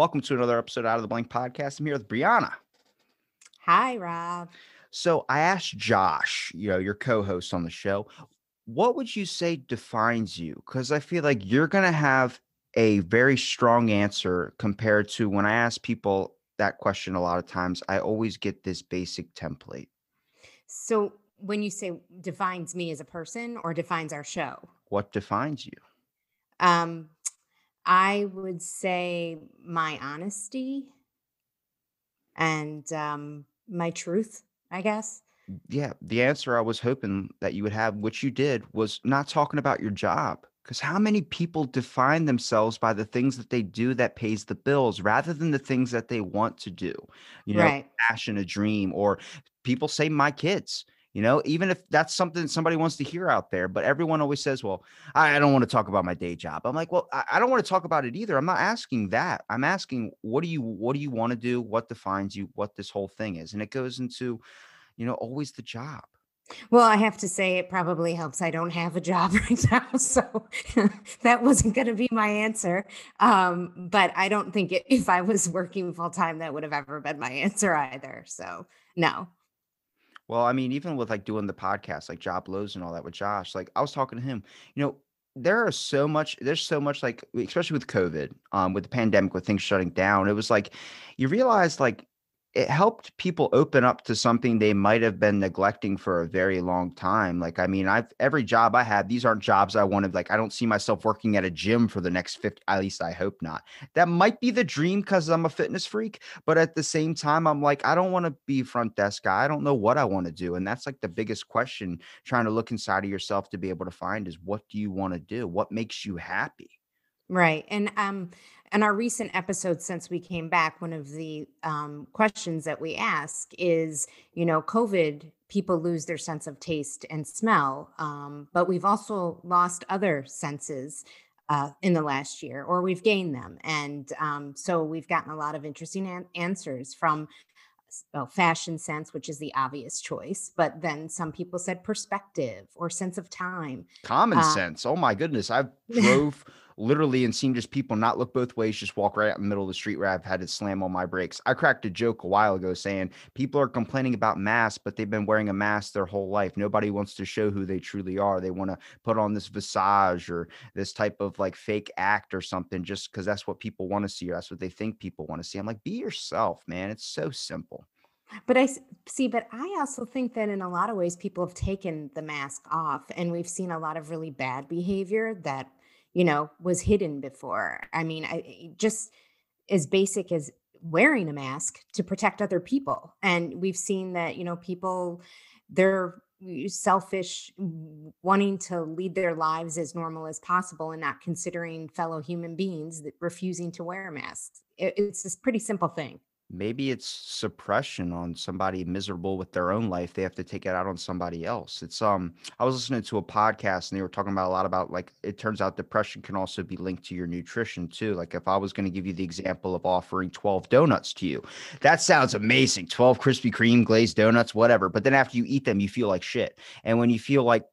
Welcome to another episode Out of the Blank podcast. I'm here with Briana. Hi, Rob. So I asked Josh, you know, your co-host on the show, what would you say defines you? Because I feel like you're gonna have a very strong answer compared to when I ask people that question a lot of times, I always get this basic template. So, when you say defines me as a person or defines our show, What defines you? um, I would say my honesty and um, my truth, I guess. Yeah, the answer I was hoping that you would have, which you did, was not talking about your job. Because how many people define themselves by the things that they do that pays the bills rather than the things that they want to do? You know, Right. passion, a dream, or people say, my kids, you know, even if that's something somebody wants to hear out there. But everyone always says, well, I, don't want to talk about my day job. I'm like, well, I, I don't want to talk about it either. I'm not asking that. I'm asking, what do you, what do you want to do? What defines you? What this whole thing is? And it goes into, you know, always the job. Well, I have to say it probably helps. I don't have a job right now, so that wasn't going to be my answer. Um, but I don't think it, if I was working full time, that would have ever been my answer either. So, no. Well, I mean, even with like doing the podcast, like Jobs Blow and all that with Josh, like I was talking to him, you know, there are so much, there's so much like, especially with COVID, um, with the pandemic, with things shutting down, it was like you realize like it helped people open up to something they might have been neglecting for a very long time. Like, I mean, I've every job I had, these aren't jobs I wanted. Like, I don't see myself working at a gym for the next 50, at least I hope not. That might be the dream because I'm a fitness freak. But at the same time, I'm like, I don't want to be front desk guy. I don't know what I want to do. And that's like the biggest question trying to look inside of yourself to be able to find is what do you want to do? What makes you happy? Right. And um in our recent episode since we came back, one of the um questions that we ask is, you know, COVID, people lose their sense of taste and smell. Um, but we've also lost other senses uh, in the last year, or we've gained them. And um, so we've gotten a lot of interesting an- answers from well, fashion sense, which is the obvious choice, but then some people said perspective or sense of time. Common Uh, sense. Oh my goodness. I've drove literally and seen just people not look both ways, just walk right out in the middle of the street where I've had to slam on my brakes. I cracked a joke a while ago saying people are complaining about masks, but they've been wearing a mask their whole life. Nobody wants to show who they truly are. They want to put on this visage or this type of like fake act or something just because that's what people want to see or that's what they think people want to see. I'm like, be yourself, man. It's so simple. But I see, but I also think that in a lot of ways, people have taken the mask off, and we've seen a lot of really bad behavior that, you know, was hidden before. I mean, I, I- just as basic as wearing a mask to protect other people. And we've seen that, you know, people, they're eh, selfish, wanting to lead their lives as normal as possible and not considering fellow human beings that refusing to wear masks. It- it's this pretty simple thing. Maybe it's suppression on somebody miserable with their own life. They have to take it out on somebody else. It's um I was listening to a podcast and they were talking about a lot about like it turns out depression can also be linked to your nutrition too. Like if I was going to give you the example of offering 12 donuts to you, that sounds amazing. 12 Krispy Kreme glazed donuts, whatever. But then after you eat them, you feel like shit. And when you feel like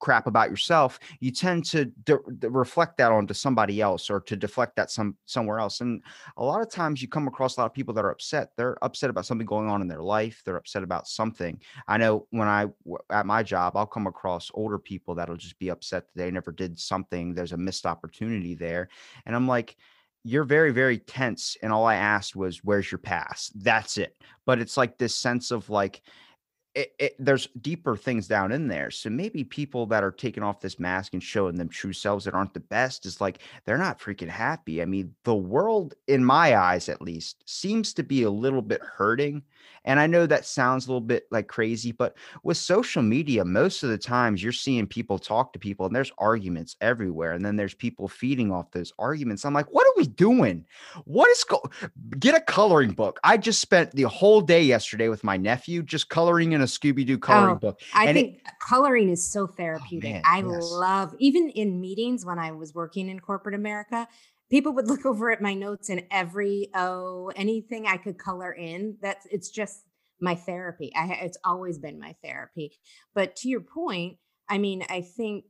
crap about yourself, you tend to de- de- reflect that onto somebody else or to deflect that some somewhere else. And a lot of times you come across a lot of people that are upset. They're upset about something going on in their life. They're upset about something. I know when I at my job, I'll come across older people that'll just be upset that they never did something. There's a missed opportunity there, and I'm like. You're very, very tense. And all I asked was, Where's your pass? That's it. But it's like this sense of like, it, it, there's deeper things down in there. So maybe people that are taking off this mask and showing them true selves that aren't the best is like they're not freaking happy. I mean, the world, in my eyes at least, seems to be a little bit hurting. And I know that sounds a little bit like crazy, but with social media, most of the times you're seeing people talk to people and there's arguments everywhere. And then there's people feeding off those arguments. I'm like, what are we doing? What is go get a coloring book? I just spent the whole day yesterday with my nephew just coloring in a Scooby Doo coloring Oh, book. I And it- think uh, coloring is so oh, therapeutic. man, I yes. love even in meetings when I was working in corporate America, people would look over at my notes and every oh anything I could color in. That's it's just my therapy. I it's always been my therapy. But to your point, I mean, I think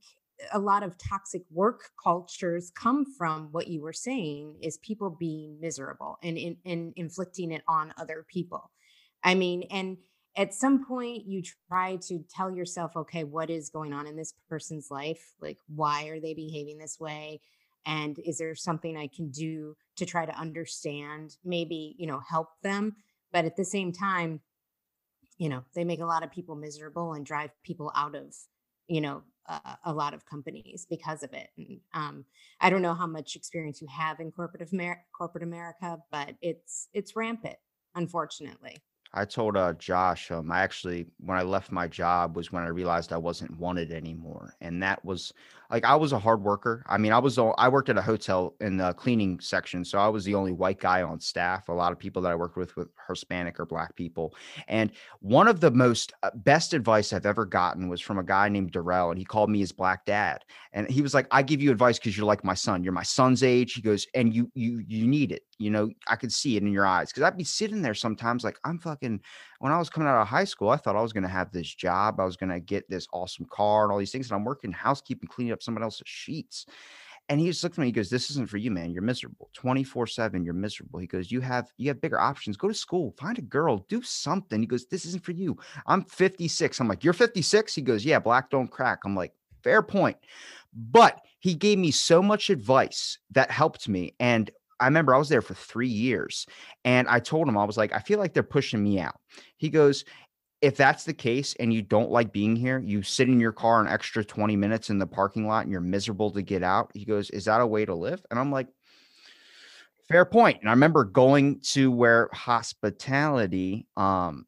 a lot of toxic work cultures come from what you were saying is people being miserable and, in and inflicting it on other people. I mean, and at some point you try to tell yourself, okay, what is going on in this person's life? Like, why are they behaving this way? And is there something I can do to try to understand, maybe, you know, help them? But at the same time, you know, they make a lot of people miserable and drive people out of, you know, uh, a lot of companies because of it. And um, I don't know how much experience you have in corporate Amer- corporate America, but it's it's rampant, unfortunately. I told uh Josh, um, I actually when I left my job was when I realized I wasn't wanted anymore, and that was like I was a hard worker. I mean, I was I worked at a hotel in the cleaning section, so I was the only white guy on staff. A lot of people that I worked with were Hispanic or Black people, and one of the most uh, best advice I've ever gotten was from a guy named Darrell, and he called me his black dad, and he was like, "I give you advice because you're like my son. You're my son's age." He goes, "And you you you need it. You know, I could see it in your eyes because I'd be sitting there sometimes like I'm fucking." when I was coming out of high school, I thought I was going to have this job. I was going to get this awesome car and all these things. And I'm working housekeeping, cleaning up somebody else's sheets. And he just looked at me. He goes, "This isn't for you, man. You're miserable. 24 seven. You're miserable." He goes, "You have you have bigger options. Go to school, find a girl, do something." He goes, "This isn't for you." I'm 56. I'm like, "You're 56." He goes, "Yeah, black don't crack." I'm like, "Fair point." But he gave me so much advice that helped me. And I remember I was there for three years and I told him, I was like, I feel like they're pushing me out. He goes, if that's the case and you don't like being here, you sit in your car an extra 20 minutes in the parking lot and you're miserable to get out. He goes, Is that a way to live? And I'm like, Fair point. And I remember going to where hospitality, um,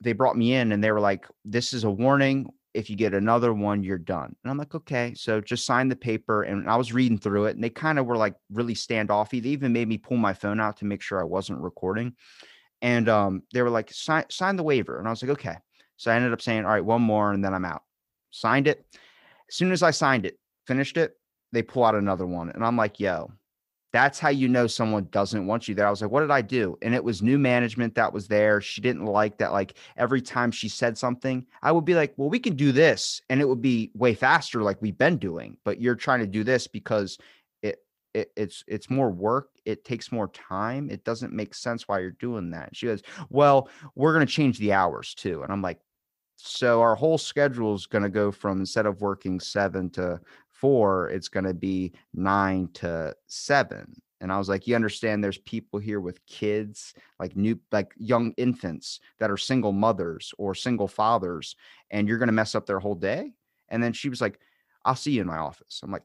they brought me in and they were like, This is a warning. If you get another one, you're done. And I'm like, okay. So just sign the paper. And I was reading through it and they kind of were like really standoffy. They even made me pull my phone out to make sure I wasn't recording. And um, they were like, sign, sign the waiver. And I was like, okay. So I ended up saying, all right, one more, and then I'm out. Signed it. As soon as I signed it, finished it, they pull out another one. And I'm like, yo, that's how you know someone doesn't want you there. I was like, what did I do? And it was new management that was there. She didn't like that. Like every time she said something, I would be like, well, we can do this. And it would be way faster, like we've been doing. But you're trying to do this because it, it it's it's more work. It takes more time. It doesn't make sense why you're doing that. She goes, Well, we're gonna change the hours too. And I'm like, so our whole schedule is going to go from instead of working seven to four, it's going to be nine to seven. And I was like, you understand there's people here with kids, like new, like young infants that are single mothers or single fathers, and you're going to mess up their whole day. And then she was like, I'll see you in my office. I'm like,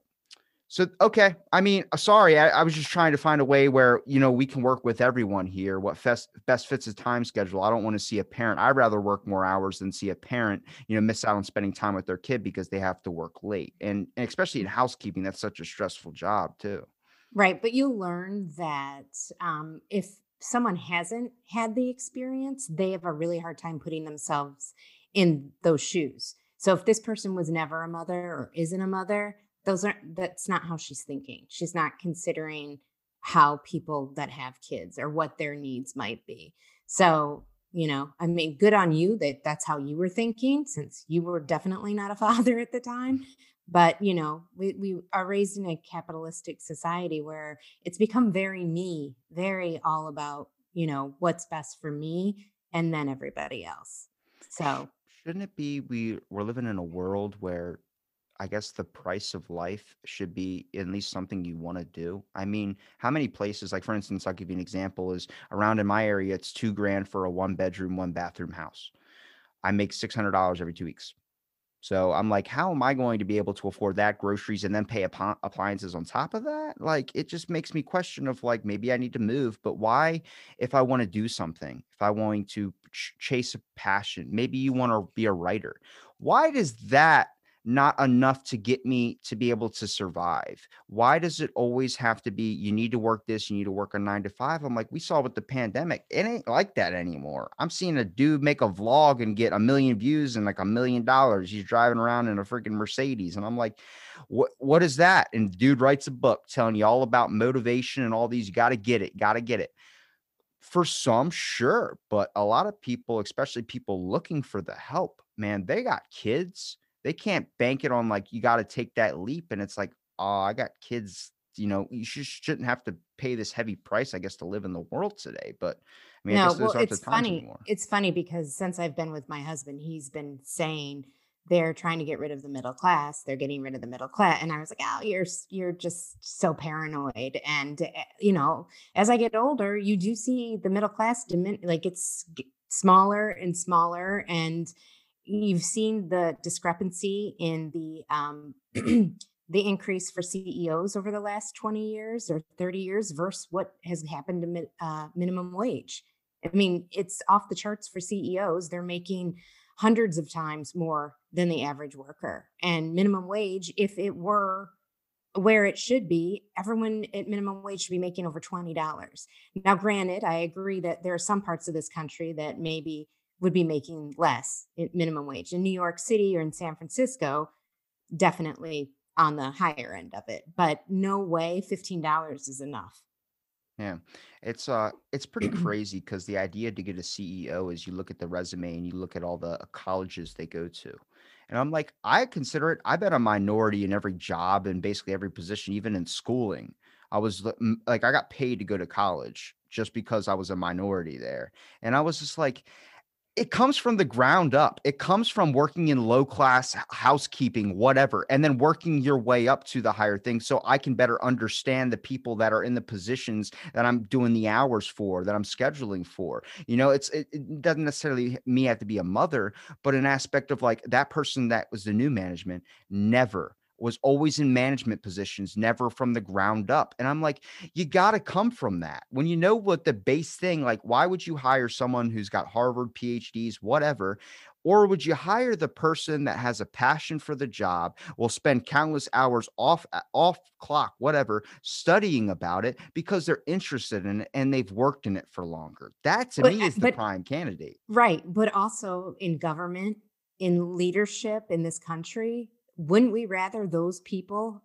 so okay. I mean, uh, sorry, I, I was just trying to find a way where you know we can work with everyone here. What best best fits the time schedule. I don't want to see a parent. I'd rather work more hours than see a parent, you know, miss out on spending time with their kid because they have to work late. And, and especially in housekeeping, that's such a stressful job too. Right. But you learn that um, if someone hasn't had the experience, they have a really hard time putting themselves in those shoes. So if this person was never a mother or isn't a mother, those aren't that's not how she's thinking. She's not considering how people that have kids or what their needs might be. So, you know, I mean, good on you that that's how you were thinking since you were definitely not a father at the time but you know we, we are raised in a capitalistic society where it's become very me very all about you know what's best for me and then everybody else so Shouldn't it be we we're living in a world where I guess the price of life should be at least something you want to do. I mean, how many places, like for instance, I'll give you an example, is around in my area, it's two grand for a one bedroom, one bathroom house. I make $600 every two weeks. So I'm like, how am I going to be able to afford that groceries and then pay appi- appliances on top of that? Like, it just makes me question of like, maybe I need to move, but why if I want to do something, if I want to ch- chase a passion, maybe you want to be a writer. Why does that not enough to get me to be able to survive. Why does it always have to be you need to work this, you need to work a nine to five? I'm like, we saw with the pandemic, it ain't like that anymore. I'm seeing a dude make a vlog and get a million views and like a million dollars. He's driving around in a freaking Mercedes. And I'm like, what what is that? And dude writes a book telling you all about motivation and all these. You got to get it, got to get it. For some, sure, but a lot of people, especially people looking for the help, man, they got kids they can't bank it on like you got to take that leap and it's like oh i got kids you know you sh- shouldn't have to pay this heavy price i guess to live in the world today but i mean I No, guess well, it's funny. anymore It's funny because since I've been with my husband, he's been saying they're trying to get rid of the middle class. They're getting rid of the middle class, and I was like, "Oh, you're you're just so paranoid." And eh, you know, as I get older, you do see the middle class dimin- like it's smaller and smaller, and you've seen the discrepancy in the um the increase for CEOs over the last 20 years or 30 years versus what has happened to uh, minimum wage. I mean, it's off the charts for CEOs. They're making hundreds of times more than the average worker. And minimum wage, if it were where it should be, everyone at minimum wage should be making over $20. Now, granted, I agree that there are some parts of this country that maybe would be making less minimum wage. In New York City or in San Francisco, definitely on the higher end of it, but no way $15 is enough. yeah it's uh it's pretty crazy because the idea to get a ceo is you look at the resume and you look at all the colleges they go to and i'm like i consider it i've been a minority in every job and basically every position even in schooling i was like i got paid to go to college just because i was a minority there and i was just like it comes from the ground up. It comes from working in low class housekeeping, whatever, and then working your way up to the higher things so I can better understand the people that are in the positions that I'm doing the hours for, that I'm scheduling for. You know, it's it, it doesn't necessarily me have to be a mother, but an aspect of like that person that was the new management never was always in management positions, never from the ground up. And I'm like, you got to come from that. When you know what the base thing, like, why would you hire someone who's got Harvard, PhDs, whatever? Or would you hire the person that has a passion for the job, will spend countless hours off off clock, whatever, studying about it because they're interested in it and they've worked in it for longer? That to But me uh, is the but prime candidate. right, but also in government, in leadership in this country, wouldn't we rather those people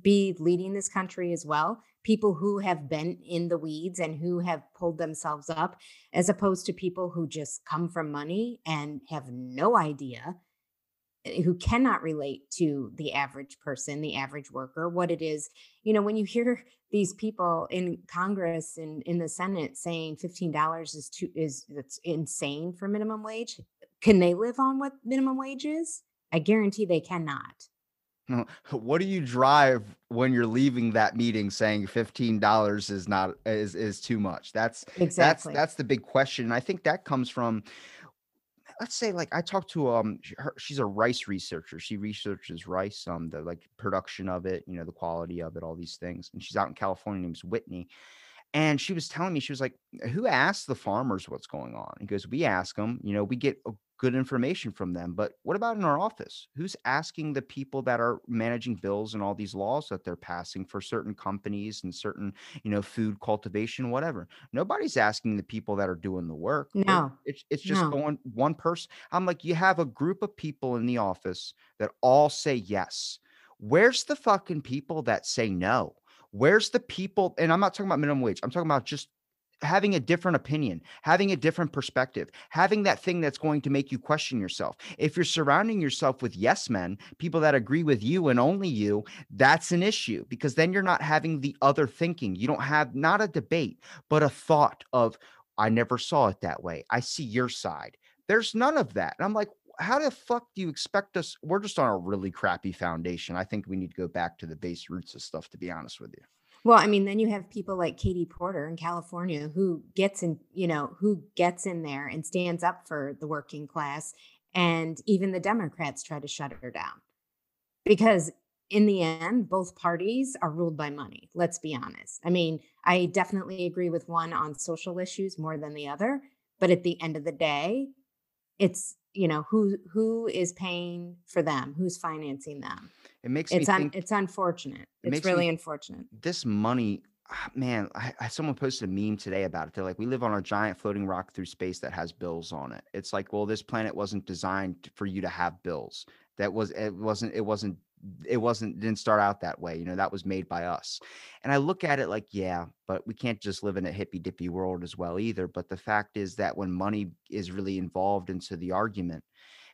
be leading this country as well? People who have been in the weeds and who have pulled themselves up, as opposed to people who just come from money and have no idea eh, who cannot relate to the average person, the average worker, what it is. You know, when you hear these people in Congress and in the Senate saying $15 is too is that's insane for minimum wage, can they live on what minimum wage is? I guarantee they cannot. What do you drive when you're leaving that meeting saying $15 is not is is too much? That's that's Exactly. that's that's the big question. And I think that comes from let's say like I talked to um her, she's a rice researcher. She researches rice, um the like production of it, you know, the quality of it, all these things. And she's out in California, her name's Whitney. And she was telling me, she was like, "Who asks the farmers what's going on?" He goes, "We ask them. You know, we get uh, good information from them. But what about in our office? Who's asking the people that are managing bills and all these laws that they're passing for certain companies and certain, you know, food cultivation, whatever? Nobody's asking the people that are doing the work. No, It's it's just no. going one person. I'm like, you have a group of people in the office that all say yes. Where's the fucking people that say no? Where's the people? And I'm not talking about minimum wage. I'm talking about just having a different opinion, having a different perspective, having that thing that's going to make you question yourself. If you're surrounding yourself with yes men, people that agree with you and only you, that's an issue because then you're not having the other thinking. You don't have not a debate, but a thought of, I never saw it that way. I see your side. There's none of that. And I'm like, how the fuck do you expect us? We're just on a really crappy foundation. I think we need to go back to the base roots of stuff, to be honest with you. Well, I mean, then you have people like Katie Porter in California who gets in, you know, who gets in there and stands up for the working class And even the Democrats try to shut her down because in the end, both parties are ruled by money. Let's be honest. I mean, I definitely agree with one on social issues more than the other, but at the end of the day, it's you know who who is paying for them, who's financing them. It makes It's me un, think. it's unfortunate. It It's makes me really unfortunate. this money ah, man I, I someone posted a meme today about it they're like we live on a giant floating rock through space that has bills on it it's like well this planet wasn't designed for you to have bills that was it wasn't it wasn't it wasn't didn't start out that way you know that was made by us. And i look at it like yeah but we can't just live in a hippy dippy world as well either. But the fact is that when money is really involved into the argument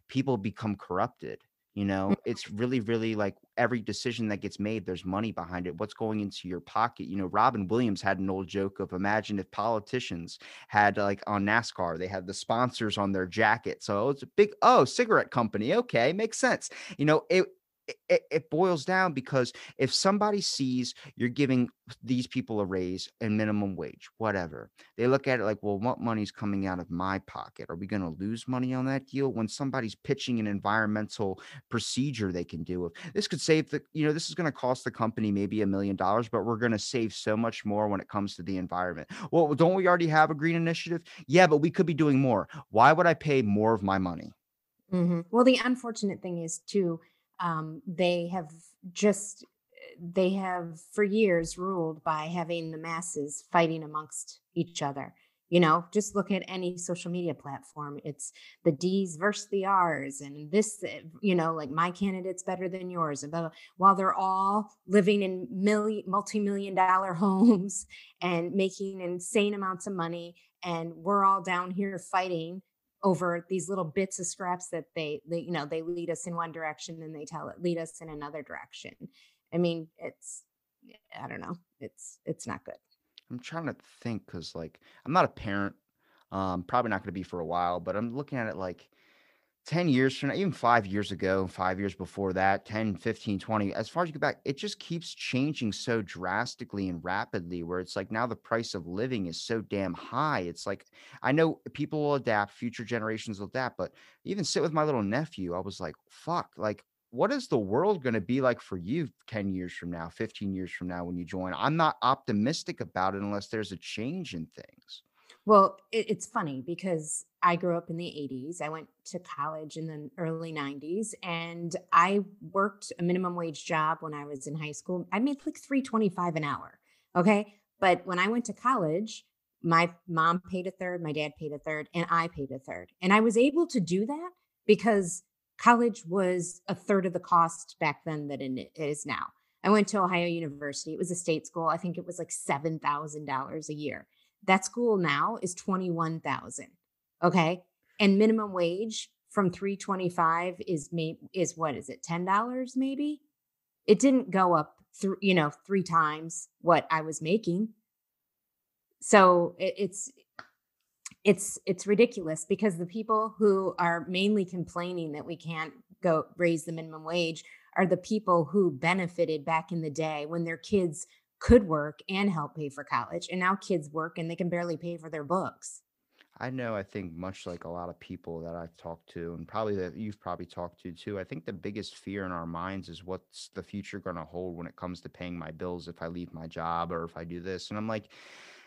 people become corrupted you know? Mm, it's really really like every decision that gets made there's money behind it. What's going into your pocket? You know robin williams had an old joke of imagine if politicians had like on nascar they had the sponsors on their jacket. So it's a big oh cigarette company okay makes sense. You know it it, it boils down because if somebody sees you're giving these people a raise and minimum wage whatever they look at it like well what money's coming out of my pocket are we going to lose money on that deal when somebody's pitching an environmental procedure they can do. This could save the, you know, this is going to cost the company maybe a million dollars, but we're going to save so much more when it comes to the environment. Well, don't we already have a green initiative? Yeah, but we could be doing more. Why would I pay more of my money? mhm. Well, the unfortunate thing is too, um, they have just they have for years ruled by having the masses fighting amongst each other. You know, just look at any social media platform. It's the D's versus the R's, and this, uh, you know, like my candidate's better than yours. While they're all living in million, multi-million dollar homes and making insane amounts of money, and we're all down here fighting over these little bits of scraps that they, they you know, they lead us in one direction and they tell it lead us in another direction. I mean, it's I don't know. It's it's not good. I'm trying to think because, like, I'm not a parent. Um, probably not going to be for a while, but I'm looking at it like 10 years from now, even five years ago, five years before that, 10, 15, 20, as far as you go back, it just keeps changing so drastically and rapidly where it's like now the price of living is so damn high. It's like, I know people will adapt, future generations will adapt, but even sit with my little nephew, I was like, fuck, like, what is the world going to be like for you 10 years from now, 15 years from now when you join? I'm not optimistic about it unless there's a change in things. Well, it, it's funny because I grew up in the 80s. I went to college in the early 90s and I worked a minimum wage job when I was in high school. I made like 325 an hour. Okay. But when I went to college, my mom paid a third, my dad paid a third, and I paid a third. And I was able to do that because college was a third of the cost back then that it is now. I went to Ohio University. It was a state school. I think it was like $7,000 a year. That school now is 21,000. Okay? And minimum wage from 325 is may is what is it? $10 maybe? It didn't go up through, you know, three times what I was making. So it, it's it's it's ridiculous because the people who are mainly complaining that we can't go raise the minimum wage are the people who benefited back in the day when their kids could work and help pay for college and now kids work and they can barely pay for their books I know, I think much like a lot of people that I've talked to, and probably that you've probably talked to too, I think the biggest fear in our minds is what's the future going to hold when it comes to paying my bills if I leave my job or if I do this. And I'm like,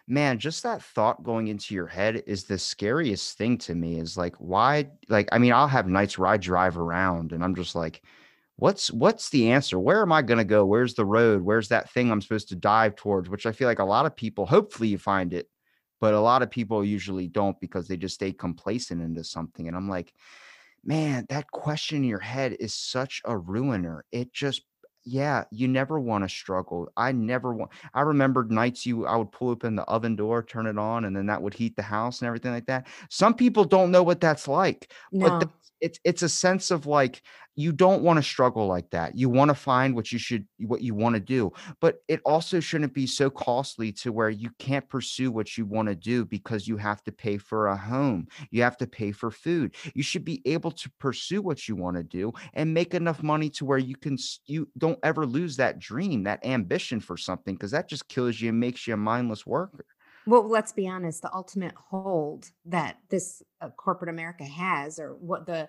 man, just that thought going into your head is the scariest thing to me is like, why? Like, I mean, I'll have nights where I drive around and I'm just like, what's what's the answer? Where am I going to go? Where's the road? Where's that thing I'm supposed to dive towards? Which I feel like a lot of people, hopefully you find it but a lot of people usually don't because they just stay complacent into something. And I'm like, man, that question in your head is such a ruiner. It just, yeah, you never want to struggle. I never want, I remember nights you, I would pull open the oven door, turn it on, and then that would heat the house and everything like that. Some people don't know what that's like, but no that's, it's, it's a sense of like, you don't want to struggle like that. You want to find what you should, what you want to do, but it also shouldn't be so costly to where you can't pursue what you want to do because you have to pay for a home. You have to pay for food. You should be able to pursue what you want to do and make enough money to where you can, you don't ever lose that dream, that ambition for something, because that just kills you and makes you a mindless worker. well let's be honest the ultimate hold that this uh, corporate america has or what the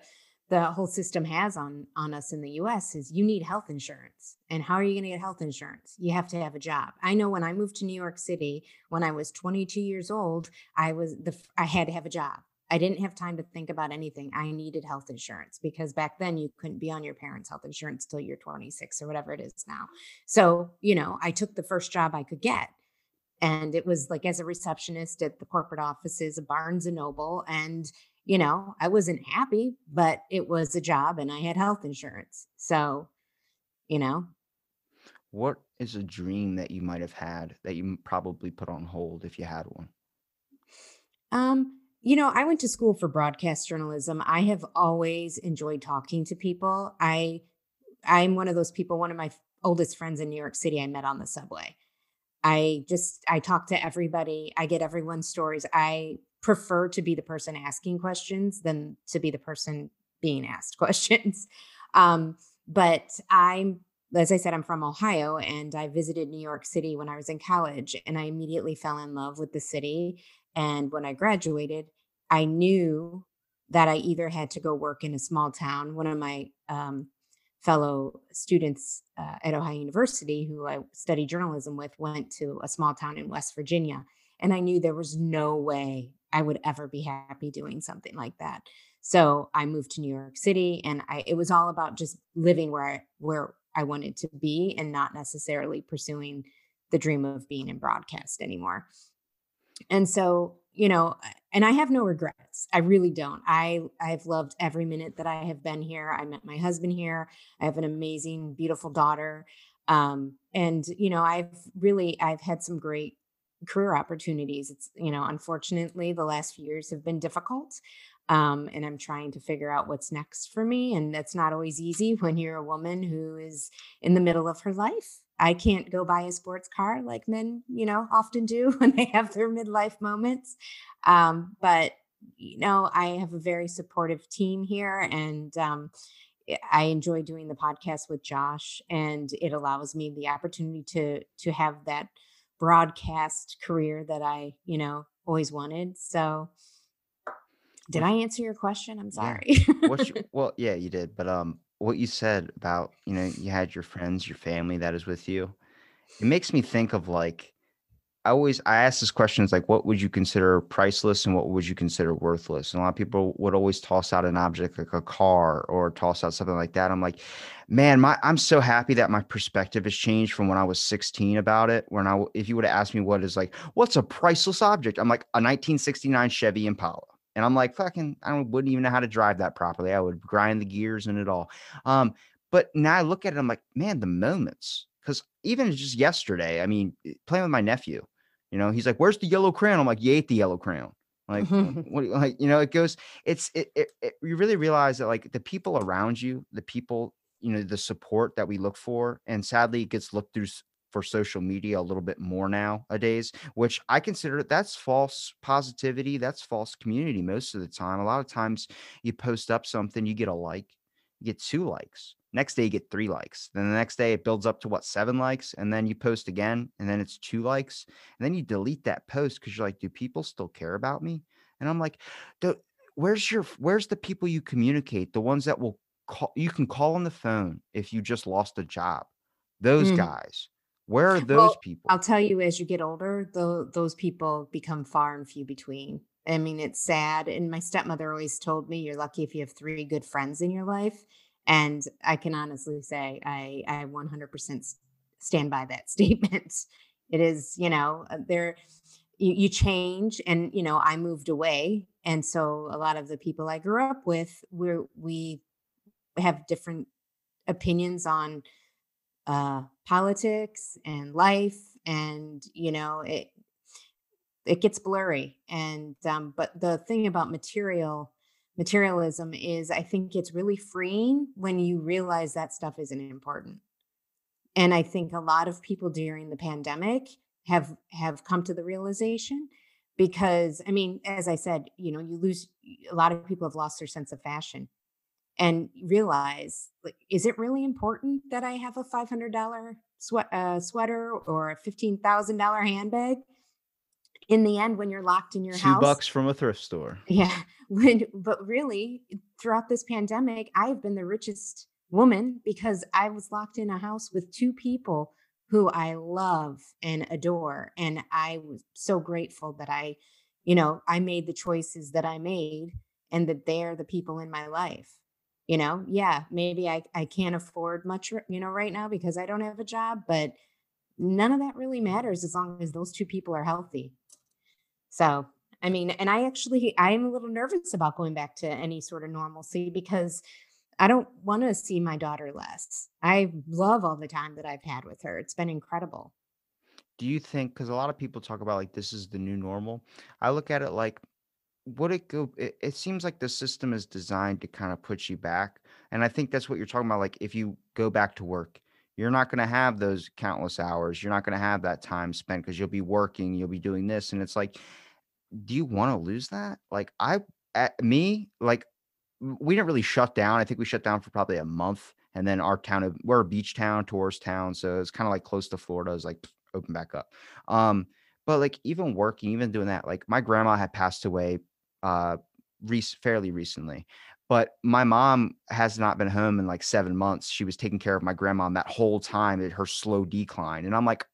the whole system has on on us in the US is you need health insurance. And how are you going to get health insurance? You have to have a job. I know when I moved to New York City when I was 22 years old, I was the I had to have a job. I didn't have time to think about anything. I needed health insurance because back then you couldn't be on your parents' health insurance till you're 26 or whatever it is now. So, you know, I took the first job I could get. And it was like as a receptionist at the corporate offices of Barnes and Noble. And you know, I wasn't happy, but it was a job and I had health insurance. So, you know, What is a dream that you might have had that you probably put on hold if you had one? um, you know, I went to school for broadcast journalism. I have always enjoyed talking to people. I I'm one of those people, one of my oldest friends in New York City I met on the subway. I just I talk to everybody. I get everyone's stories. I prefer to be the person asking questions than to be the person being asked questions. Um, but I'm as I said, I'm from Ohio and I visited New York City when I was in college and I immediately fell in love with the city. And when I graduated, I knew that I either had to go work in a small town. One of my um, fellow students uh, at Ohio University, who I studied journalism with, went to a small town in West Virginia. And I knew there was no way I would ever be happy doing something like that. So I moved to New York City and I it was all about just living where I where I wanted to be and not necessarily pursuing the dream of being in broadcast anymore. And so, you know, and I have no regrets. I really don't. I I've loved every minute that I have been here. I met my husband here. I have an amazing, beautiful daughter. Um, and you know, I've really I've had some great career opportunities. It's, you know, unfortunately the last few years have been difficult. Um, and I'm trying to figure out what's next for me. And that's not always easy when you're a woman who is in the middle of her life. I can't go buy a sports car like men, you know, often do when they have their midlife moments. Um, but you know, I have a very supportive team here, and um, I I enjoy doing the podcast with Josh, and it allows me the opportunity to to have that broadcast career that I, you know, always wanted. So, did I answer your question? I'm sorry. What's your, well, yeah, you did, but um, what you said about, you know, you had your friends, your family that is with you. It makes me think of like I always I ask this question is like what would you consider priceless and what would you consider worthless? And a lot of people would always toss out an object like a car or toss out something like that. I'm like, man, my I'm so happy that my perspective has changed from when I was 16 about it. When I if you would have asked me what is like what's a priceless object, I'm like a 1969 Chevy Impala. And I'm like, fucking, I wouldn't even know how to drive that properly. I would grind the gears and it all. Um, but now I look at it, I'm like, man, the moments. Because even just yesterday, I mean, playing with my nephew, you know, he's like, "Where's the yellow crown?" I'm like, "You ate the yellow crown." Like, what? you- Like, you know, it goes. It's it, it, it. You really realize that like the people around you, the people, you know, the support that we look for, and sadly, it gets looked through for social media a little bit more nowadays, which I consider that's false positivity. That's false community most of the time. A lot of times, you post up something, you get a like, you get two likes. Next day, you get three likes. Then the next day, it builds up to what, seven likes? And then you post again, and then it's two likes. And then you delete that post because you're like, do people still care about me? And I'm like, where's your, where's the people you communicate? The ones that will call, you can call on the phone if you just lost a job. Those Mhm. guys, where are those Well, people? I'll tell you, as you get older, tho- those people become far and few between. I mean, it's sad. And my stepmother always told me, you're lucky if you have three good friends in your life. And I can honestly say, I, I 100% stand by that statement. It is, you know, uh, there, you, you change. And, you know, I moved away. And so a lot of the people I grew up with, we're, we have different opinions on uh politics and life and you know it it gets blurry and um but the thing about material materialism is i think it's really freeing when you realize that stuff isn't important. And i think a lot of people during the pandemic have have come to the realization because i mean as i said you know you lose a lot of people have lost their sense of fashion and realize like is it really important that i have a $500 sweat, uh, sweater or a $15000 handbag in the end when you're locked in your Two house bucks from a thrift store. yeah when but really throughout this pandemic, I've been the richest woman because I was locked in a house with two people who I love and adore. And I was so grateful that I, you know, I made the choices that I made and that they're the people in my life. You know, yeah, maybe I, I can't afford much, you know, right now because I don't have a job, but none of that really matters as long as those two people are healthy. So, I mean, and I actually, I'm a little nervous about going back to any sort of normalcy because I don't want to see my daughter less. I love all the time that I've had with her. It's been incredible. Do you think, because a lot of people talk about like this is the new normal, I look at it like, would it go? It, it seems like the system is designed to kind of put you back. And I think that's what you're talking about. Like, if you go back to work, you're not going to have those countless hours. You're not going to have that time spent because you'll be working, you'll be doing this. And it's like, do you want to lose that? Like, I, at me, like, we didn't really shut down. I think we shut down for probably a month. And then our town, we're a beach town, tourist town. So it's kind of like close to Florida. It's like open back up. Um, but like even working, even doing that, like my grandma had passed away uh rec- fairly recently. But my mom has not been home in like seven months. She was taking care of my grandma that whole time at her slow decline. And I'm like,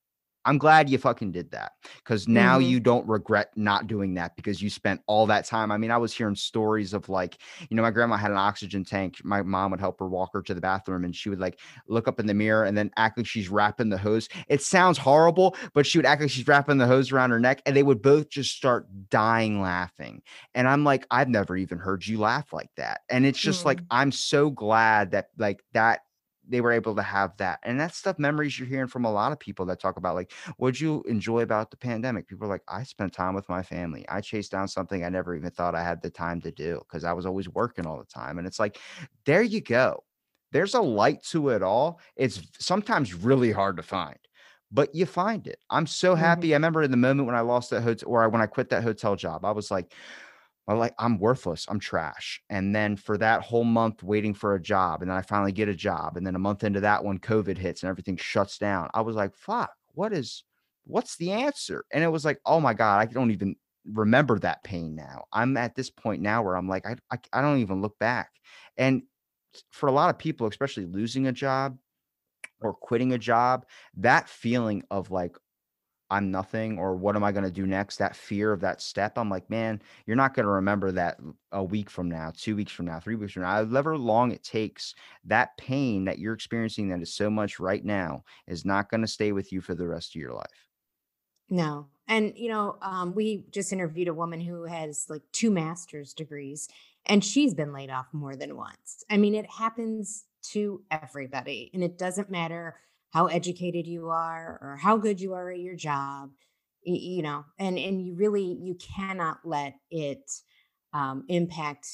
I'm glad you fucking did that because now hmm you don't regret not doing that because you spent all that time. I mean, I was hearing stories of like, you know, my grandma had an oxygen tank. My mom would help her walk her to the bathroom and she would like look up in the mirror and then act like she's wrapping the hose. It sounds horrible, but she would act like she's wrapping the hose around her neck and they would both just start dying laughing. And I'm like, I've never even heard you laugh like that. And it's just like, mm I'm so glad that like that they were able to have that. And that's stuff memories you're hearing from a lot of people that talk about like, what'd you enjoy about the pandemic? People are like, I spent time with my family. I chased down something I never even thought I had the time to do because I was always working all the time. And it's like, there you go. There's a light to it all. It's sometimes really hard to find, but you find it. I'm so hmm happy. I remember in the moment when I lost that hotel or when I quit that hotel job, I was like, well, like I'm worthless. I'm trash. And then for that whole month waiting for a job, and then I finally get a job. And then a month into that one, COVID hits and everything shuts down. I was like, fuck, what is what's the answer? And it was like, oh my God, I don't even remember that pain now. I'm at this point now where I'm like, I I, I don't even look back. And for a lot of people, especially losing a job or quitting a job, that feeling of like, I'm nothing or what am I going to do next? That fear of that step. I'm like, man, you're not going to remember that a week from now, two weeks from now, three weeks from now, however long it takes. That pain that you're experiencing that is so much right now is not going to stay with you for the rest of your life. No. And, you know, um, we just interviewed a woman who has like two master's degrees and she's been laid off more than once. I mean, it happens to everybody and it doesn't matter how educated you are or how good you are at your job, you know, and, and you really, you cannot let it um, impact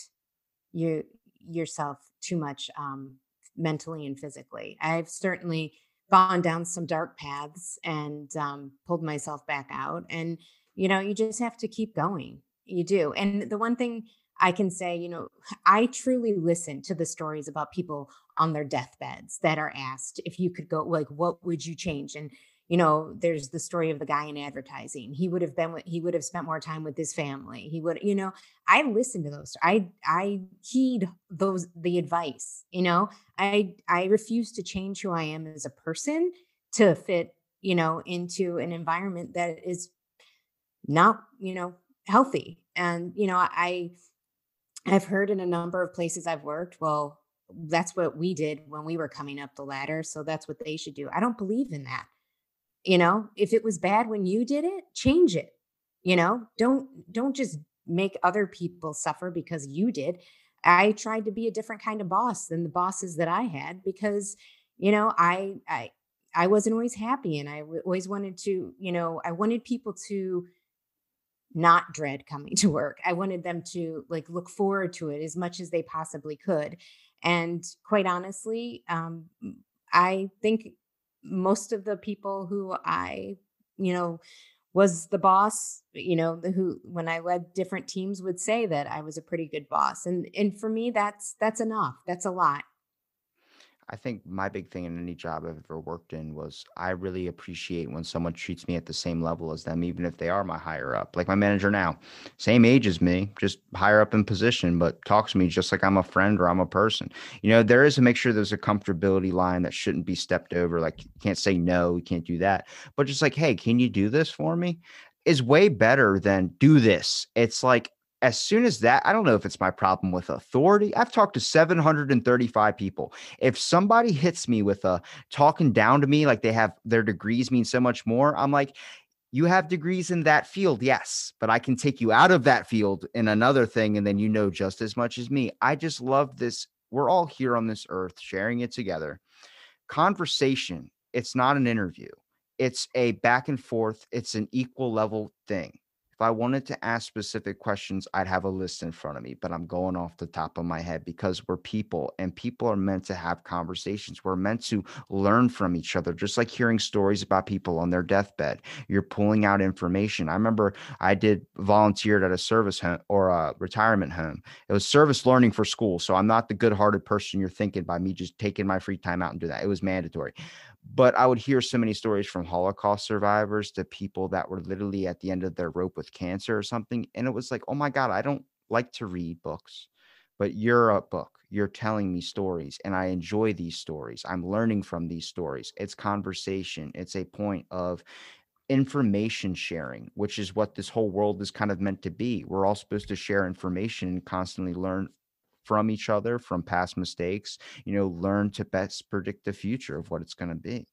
you yourself too much um, mentally and physically. I've certainly gone down some dark paths and um, pulled myself back out. And you know, you just have to keep going. You do. And the one thing I can say, you know, I truly listen to the stories about people on their deathbeds that are asked if you could go, like, what would you change? And you know, there's the story of the guy in advertising. He would have been he would have spent more time with his family. He would, you know, I listen to those. I I heed those the advice, you know. I I refuse to change who I am as a person to fit, you know, into an environment that is not, you know, healthy. And, you know, I I've heard in a number of places I've worked, well, that's what we did when we were coming up the ladder, so that's what they should do. I don't believe in that. You know, if it was bad when you did it, change it. You know, don't don't just make other people suffer because you did. I tried to be a different kind of boss than the bosses that I had because, you know, I I I wasn't always happy and I w- always wanted to, you know, I wanted people to not dread coming to work. I wanted them to like look forward to it as much as they possibly could. And quite honestly, um, I think most of the people who I, you know, was the boss, you know, who when I led different teams would say that I was a pretty good boss. And and for me that's that's enough. That's a lot. I think my big thing in any job I've ever worked in was I really appreciate when someone treats me at the same level as them, even if they are my higher up. Like my manager now, same age as me, just higher up in position, but talks to me just like I'm a friend or I'm a person. You know, there is to make sure there's a comfortability line that shouldn't be stepped over. Like you can't say no, you can't do that. But just like, hey, can you do this for me? Is way better than do this. It's like as soon as that, I don't know if it's my problem with authority. I've talked to 735 people. If somebody hits me with a talking down to me like they have their degrees mean so much more, I'm like, you have degrees in that field, yes, but I can take you out of that field in another thing, and then you know just as much as me. I just love this. We're all here on this earth sharing it together. Conversation, it's not an interview, it's a back and forth, it's an equal level thing I wanted to ask specific questions, I'd have a list in front of me, but I'm going off the top of my head because we're people and people are meant to have conversations. We're meant to learn from each other, just like hearing stories about people on their deathbed. You're pulling out information. I remember I did volunteered at a service home or a retirement home. It was service learning for school. So I'm not the good hearted person you're thinking by me just taking my free time out and do that. It was mandatory but I would hear so many stories from Holocaust survivors to people that were literally at the end of their rope with cancer or something. And it was like, oh my God, I don't like to read books, but you're a book. You're telling me stories, and I enjoy these stories. I'm learning from these stories. It's conversation, it's a point of information sharing, which is what this whole world is kind of meant to be. We're all supposed to share information and constantly learn from each other, from past mistakes, you know, learn to best predict the future of what it's going to be.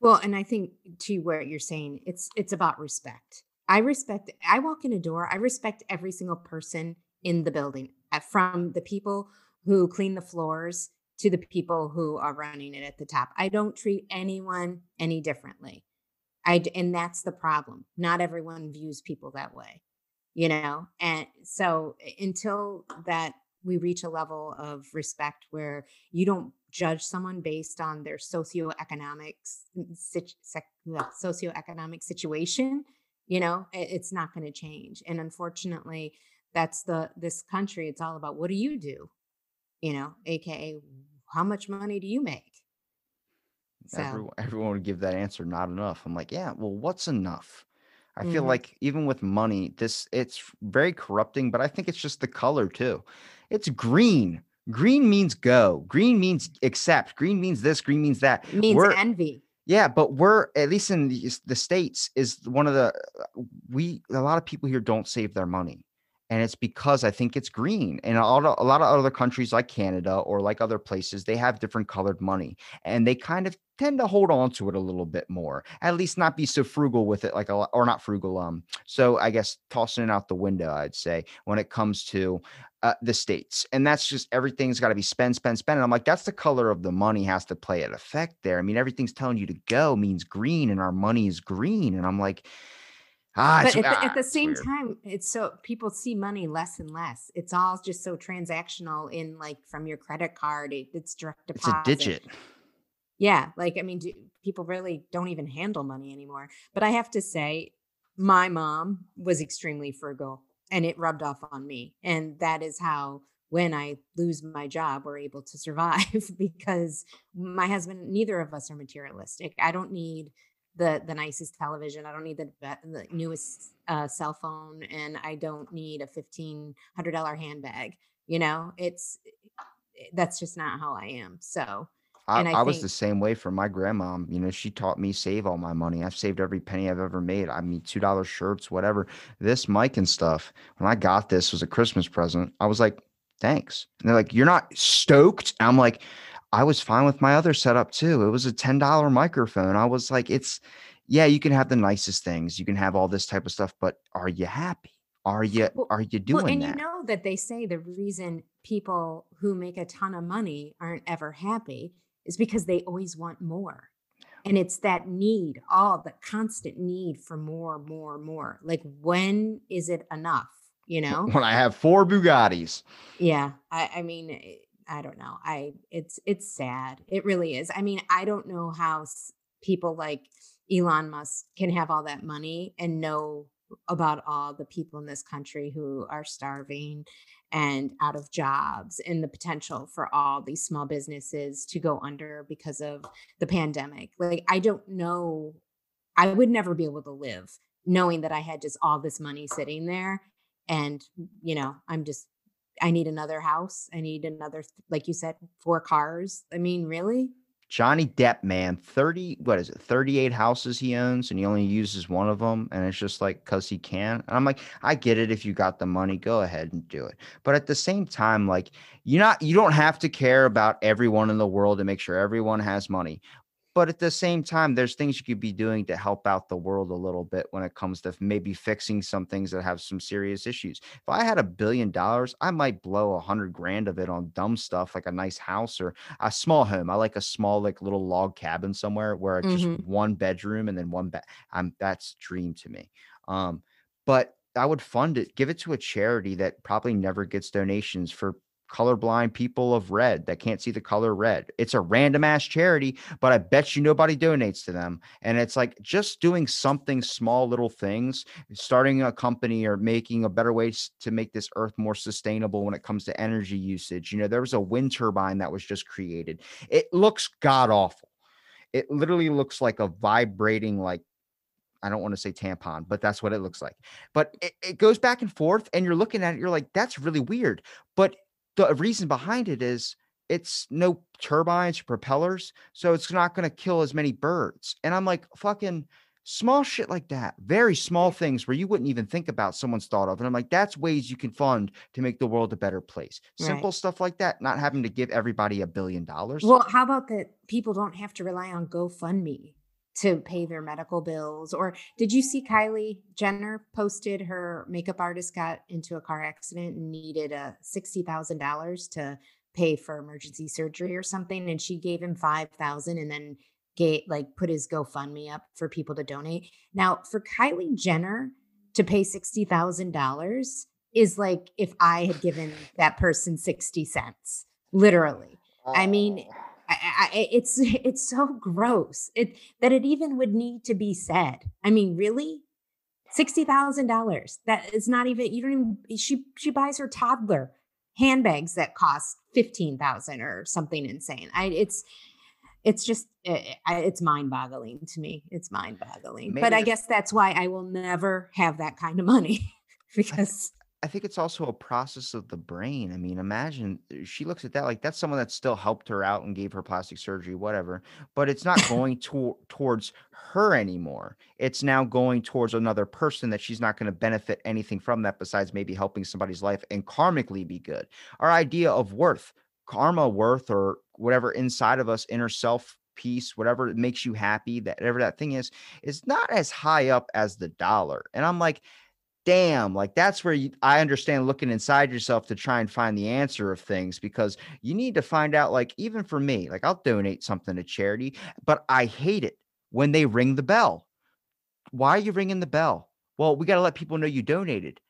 Well, and I think to what you're saying, it's it's about respect. I respect I walk in a door, I respect every single person in the building, uh, from the people who clean the floors to the people who are running it at the top. I don't treat anyone any differently. I and that's the problem. Not everyone views people that way, you know. And so until that we reach a level of respect where you don't judge someone based on their socioeconomic socioeconomic situation you know it's not going to change. And unfortunately that's the this country it's all about what do you do? You know aka how much money do you make? So everyone, everyone would give that answer not enough. I'm like yeah well what's enough? I feel mm-hmm. like even with money, this it's very corrupting, but I think it's just the color too. It's green. Green means go. Green means accept. Green means this. Green means that. It means we're, envy. Yeah, but we're at least in the, the states is one of the we a lot of people here don't save their money and it's because I think it's green. And a lot, of, a lot of other countries like Canada or like other places, they have different colored money, and they kind of tend to hold on to it a little bit more. At least not be so frugal with it, like a or not frugal. Um, so I guess tossing it out the window, I'd say when it comes to uh, the states, and that's just everything's got to be spend, spend, spend. And I'm like, that's the color of the money has to play an effect there. I mean, everything's telling you to go means green, and our money is green, and I'm like Ah, but at the, ah, at the same weird. time, it's so people see money less and less. It's all just so transactional in like from your credit card. It, it's direct deposit. It's a digit. Yeah, like I mean, do, people really don't even handle money anymore. But I have to say, my mom was extremely frugal, and it rubbed off on me. And that is how, when I lose my job, we're able to survive because my husband, neither of us are materialistic. I don't need the the nicest television. I don't need the, the newest uh, cell phone, and I don't need a fifteen hundred dollar handbag. You know, it's eh, that's just not how I am. So. I, I, I was the same way for my grandma. You know, she taught me save all my money. I've saved every penny I've ever made. I mean, two dollar shirts, whatever. This mic and stuff. When I got this was a Christmas present. I was like, thanks. And they're like, you're not stoked. And I'm like, I was fine with my other setup too. It was a $10 microphone. I was like, it's, yeah, you can have the nicest things, you can have all this type of stuff, but are you happy? Are you well, are you doing well, and that? you know that they say the reason people who make a ton of money aren't ever happy is because they always want more. And it's that need, all the constant need for more, more, more. Like when is it enough? You know? When I have four Bugattis. Yeah. I, I mean, eh, I don't know. I it's it's sad. It really is. I mean, I don't know how people like Elon Musk can have all that money and know about all the people in this country who are starving and out of jobs and the potential for all these small businesses to go under because of the pandemic. Like, I don't know, I would never be able to live knowing that I had just all this money sitting there. And, you know, I'm just, I need another house. I need another, like you said, four cars. I mean, really? Johnny Depp, man, 30, what is it, 38 houses he owns and he only uses one of them. And it's just like, cause he can. And I'm like, I get it. If you got the money, go ahead and do it. But at the same time, like, you're not, you don't have to care about everyone in the world to make sure everyone has money. But at the same time, there's things you could be doing to help out the world a little bit when it comes to maybe fixing some things that have some serious issues. If I had a billion dollars, I might blow a hundred grand of it on dumb stuff like a nice house or a small home. I like a small, like little log cabin somewhere where it's just one bedroom and then one bed. I'm that's dream to me. Um, but I would fund it, give it to a charity that probably never gets donations for colorblind people of red that can't see the color red. It's a random ass charity, but I bet you nobody donates to them. And it's like just doing something small little things, starting a company or making a better way to make this earth more sustainable when it comes to energy usage. You know, there was a wind turbine that was just created. It looks god awful. It literally looks like a vibrating like I don't want to say tampon, but that's what it looks like. But it, it goes back and forth, and you're looking at it, you're like, that's really weird. But the reason behind it is it's no turbines or propellers, so it's not going to kill as many birds. And I'm like, fucking small shit like that, very small things where you wouldn't even think about someone's thought of. And I'm like, that's ways you can fund to make the world a better place. Right. Simple stuff like that, not having to give everybody a billion dollars. Well, how about that people don't have to rely on GoFundMe to pay their medical bills? Or did you see Kylie Jenner posted her makeup artist got into a car accident and needed uh, a $60,000 to pay for emergency surgery or something and she gave him 5,000 and then gave like put his GoFundMe up for people to donate. Now, for Kylie Jenner to pay $60,000 is like if I had given that person 60 cents, literally. I mean, Oh. I, I, it's it's so gross it that it even would need to be said. I mean, really, sixty thousand dollars. That is not even. You don't even. She she buys her toddler handbags that cost fifteen thousand or something insane. I it's it's just eh, I- it's mind boggling to me. It's mind boggling. But I guess that's why I will never have that kind of money because I think it's also a process of the brain. I mean, imagine uh, she looks at that like that's someone that still helped her out and gave her plastic surgery, whatever. But it's not going to, towards her anymore. It's now going towards another person that she's not going to benefit anything from that besides maybe helping somebody's life and karmically be good. Our idea of worth, karma, worth, or whatever inside of us, inner self peace, whatever makes you happy, that whatever that thing is, is not as high up as the dollar. And I'm like, damn like that's where you, i understand looking inside yourself to try and find the answer of things because you need to find out like even for me like i'll donate something to charity but i hate it when they ring the bell. Why are you ringing the bell? Well we got to let people know you donated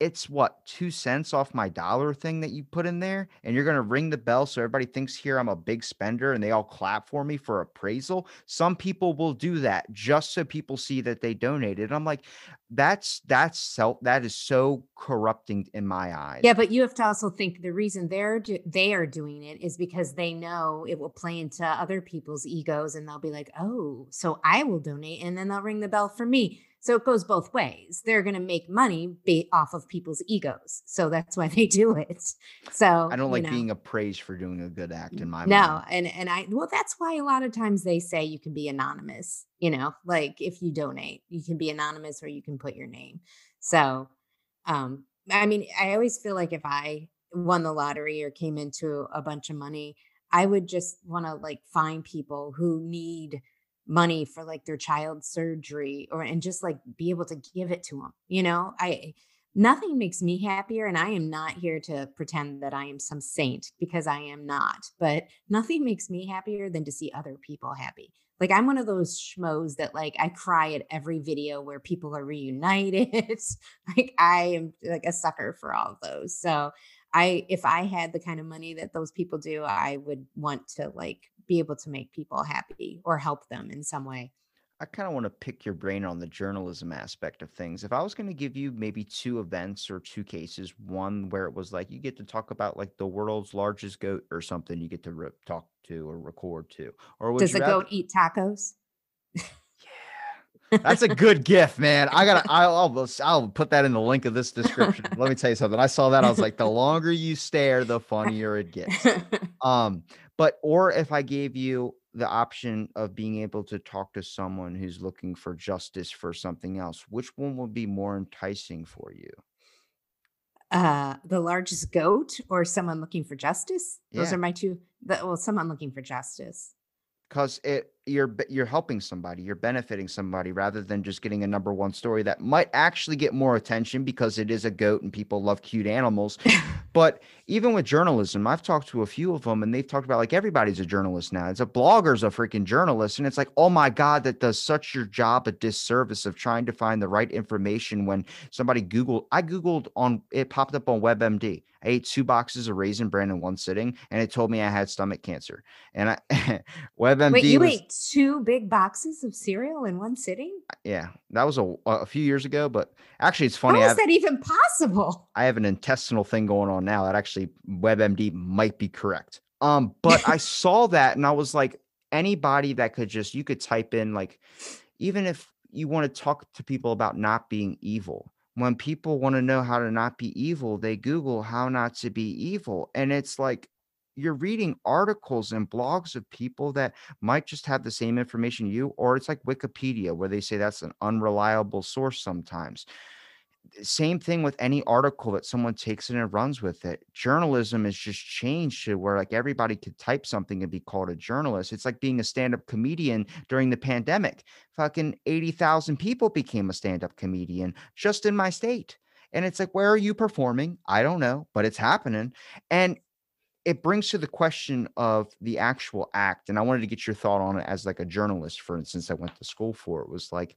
it's what two cents off my dollar thing that you put in there and you're going to ring the bell so everybody thinks here i'm a big spender and they all clap for me for appraisal some people will do that just so people see that they donated i'm like that's that's self that is so corrupting in my eyes Yeah, but you have to also think the reason they're do- they are doing it is because they know it will play into other people's egos, and they'll be like, "Oh, so I will donate," and then they'll ring the bell for me. So it goes both ways. They're going to make money ba- off of people's egos, so that's why they do it. So i don't you like know. being appraised for doing a good act in my mind. No, mind and and I well, that's why a lot of times they say you can be anonymous. You know, like if you donate, you can be anonymous or you can put your name. So, um, I mean, I always feel like if I won the lottery or came into a bunch of money, I would just want to like find people who need money for like their child's surgery or and just like be able to give it to them. You know, I nothing makes me happier and i am not here to pretend that i am some saint because i am not but nothing makes me happier than to see other people happy like i'm one of those schmoes that like i cry at every video where people are reunited like i am like a sucker for all of those so i if i had the kind of money that those people do i would want to like be able to make people happy or help them in some way I kind of want to pick your brain on the journalism aspect of things. If I was going to give you maybe two events or two cases, one where it was like you get to talk about like the world's largest goat or something, you get to re- talk to or record to, or Does the rather? goat eat tacos? That's a good gift, man. I gotta, I'll, I'll, I'll put that in the link of this description. Let me tell you something. I saw that. I was like, the longer you stare, the funnier it gets. Um, but or if I gave you the option of being able to talk to someone who's looking for justice for something else, which one would be more enticing for you? uh, the largest goat or someone looking for justice? Those Yeah. are my two. The, well, someone looking for justice. Because it you're you're helping somebody, you're benefiting somebody rather than just getting a number one story that might actually get more attention because it is a goat and people love cute animals. But even with journalism, I've talked to a few of them and they've talked about like everybody's a journalist now. It's a blogger's a freaking journalist. And it's like, oh my God, that does such your job a disservice of trying to find the right information when somebody Googled. I Googled on it popped up on WebMD. I ate two boxes of raisin bran in one sitting and it told me I had stomach cancer. And I WebMD Wait, you was, ate two big boxes of cereal in one sitting? yeah, that was a, a few years ago, but actually it's funny. I is that even possible? I have an intestinal thing going on now that actually WebMD might be correct. Um, but I saw that and I was like, anybody that could just you could type in like, even if you want to talk to people about not being evil, when people want to know how to not be evil, they Google how not to be evil. And it's like you're reading articles and blogs of people that might just have the same information you, or it's like Wikipedia, where they say that's an unreliable source sometimes same thing with any article that someone takes it and runs with it. Journalism has just changed to where like everybody could type something and be called a journalist. It's like being a stand-up comedian during the pandemic. Fucking 80,000 people became a stand-up comedian just in my state. And it's like, where are you performing? I don't know, but it's happening. And it brings to the question of the actual act and i wanted to get your thought on it as like a journalist for instance i went to school for it was like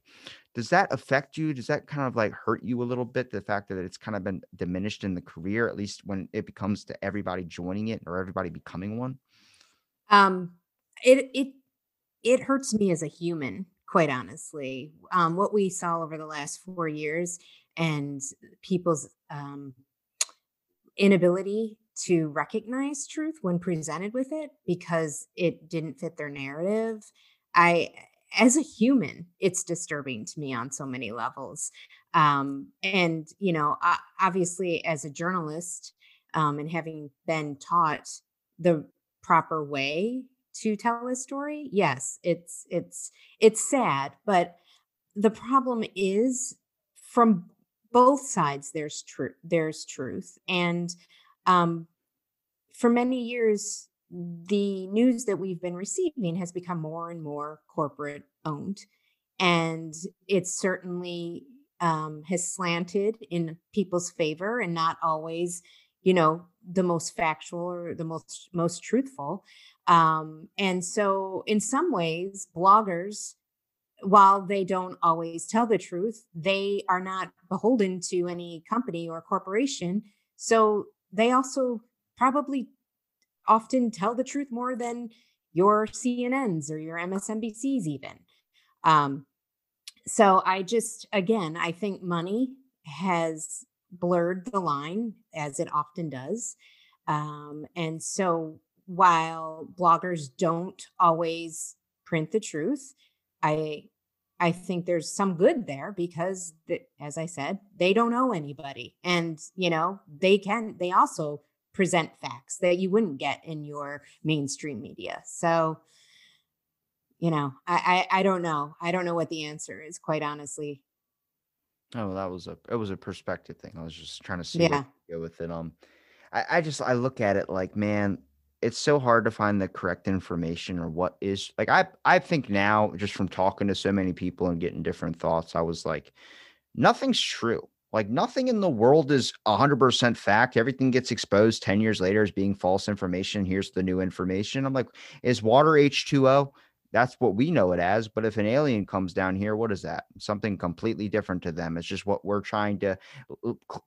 does that affect you does that kind of like hurt you a little bit the fact that it's kind of been diminished in the career at least when it becomes to everybody joining it or everybody becoming one Um, it it it hurts me as a human, quite honestly. Um, what we saw over the last four years and people's um, inability to recognize truth when presented with it because it didn't fit their narrative. I, as a human, it's disturbing to me on so many levels. Um, and, you know, obviously, as a journalist um, and having been taught the proper way to tell a story, yes, it's it's it's sad, but the problem is from both sides there's truth there's truth and um, for many years, the news that we've been receiving has become more and more corporate owned. And it certainly um, has slanted in people's favor and not always, you know, the most factual or the most most truthful. Um, and so in some ways, bloggers while they don't always tell the truth, they are not beholden to any company or corporation. So they also probably often tell the truth more than your CNNs or your MSNBCs, even. Um, so I just, again, I think money has blurred the line as it often does. Um, and so while bloggers don't always print the truth, I I think there's some good there because the, as I said, they don't know anybody. And you know, they can they also present facts that you wouldn't get in your mainstream media. So, you know, I I, I don't know. I don't know what the answer is, quite honestly. oh that was a it was a perspective thing i was just trying to see where Yeah. to go with it um I, I just i look at it like man it's so hard to find the correct information or what is like i i think now just from talking to so many people and getting different thoughts i was like nothing's true. Like nothing in the world is 100% fact. Everything gets exposed 10 years later as being false information. Here's the new information. I'm like is water h2o that's what we know it as but if an alien comes down here what is that? Something completely different to them. It's just what we're trying to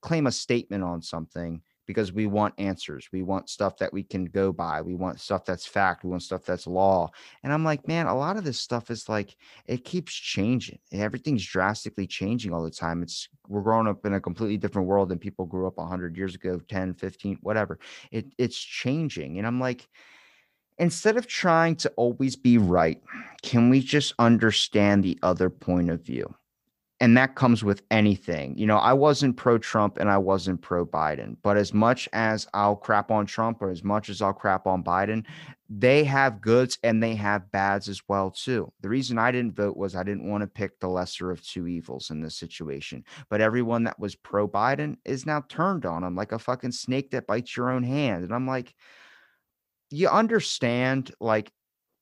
claim a statement on something because we want answers. We want stuff that we can go by. We want stuff that's fact. We want stuff that's law. And I'm like, man, a lot of this stuff is like it keeps changing. Everything's drastically changing all the time. It's we're growing up in a completely different world than people grew up 100 years ago, 10, 15, whatever. It it's changing. And I'm like instead of trying to always be right, can we just understand the other point of view? And that comes with anything. You know, I wasn't pro Trump and I wasn't pro Biden, but as much as I'll crap on Trump or as much as I'll crap on Biden, they have goods and they have bads as well too. The reason I didn't vote was I didn't want to pick the lesser of two evils in this situation. But everyone that was pro Biden is now turned on him like a fucking snake that bites your own hand. And I'm like, you understand like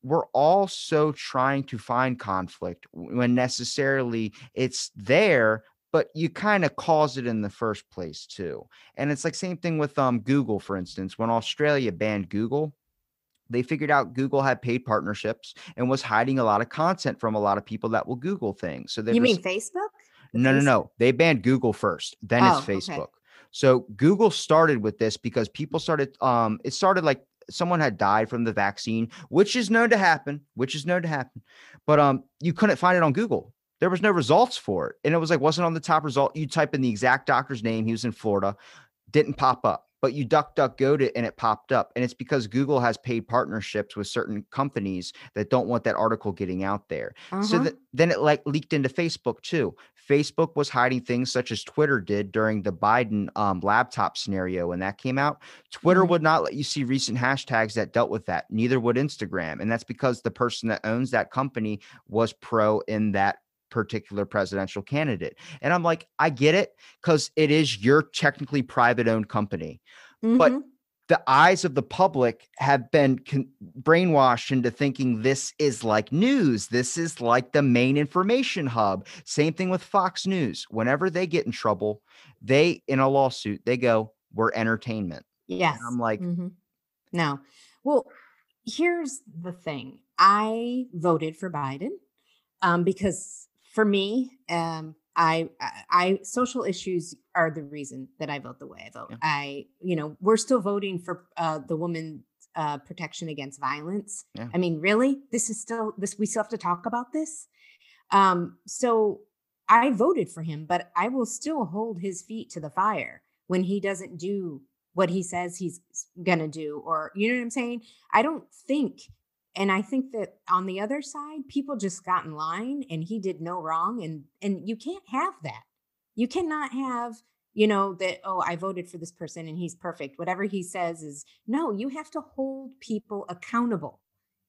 we're all so trying to find conflict when necessarily it's there but you kind of cause it in the first place too. And it's like same thing with um google for instance. When australia banned google they figured out google had paid partnerships and was hiding a lot of content from a lot of people that will google things. So they you mean facebook? No no no. They banned google first then oh, it's facebook. Okay. so google started with this because people started um it started like someone had died from the vaccine, which is known to happen, which is known to happen. But um, you couldn't find it on Google. There was no results for it. And it was like, wasn't on the top result. You type in the exact doctor's name. He was in Florida, didn't pop up but you duck duck go to and it popped up and it's because google has paid partnerships with certain companies that don't want that article getting out there uh-huh. so that, then it like leaked into facebook too facebook was hiding things such as twitter did during the biden um, laptop scenario when that came out twitter mm-hmm. would not let you see recent hashtags that dealt with that neither would instagram and that's because the person that owns that company was pro in that particular presidential candidate. And I'm like, I get it because it is your technically private owned company. Mm-hmm. But the eyes of the public have been con- brainwashed into thinking this is like news. This is like the main information hub. Same thing with Fox News. Whenever they get in trouble, they, in a lawsuit, they go, we're entertainment. Yes. And I'm like, mm-hmm. no. Well, here's the thing I voted for Biden um, because for me, um, I, I, social issues are the reason that I vote the way I vote. Yeah. I, you know, we're still voting for uh, the woman uh, protection against violence. Yeah. I mean, really, this is still this. We still have to talk about this. Um, so I voted for him, but I will still hold his feet to the fire when he doesn't do what he says he's gonna do, or you know what I'm saying. I don't think and i think that on the other side people just got in line and he did no wrong and and you can't have that. You cannot have you know that oh i voted for this person and he's perfect. Whatever he says is no you have to hold people accountable.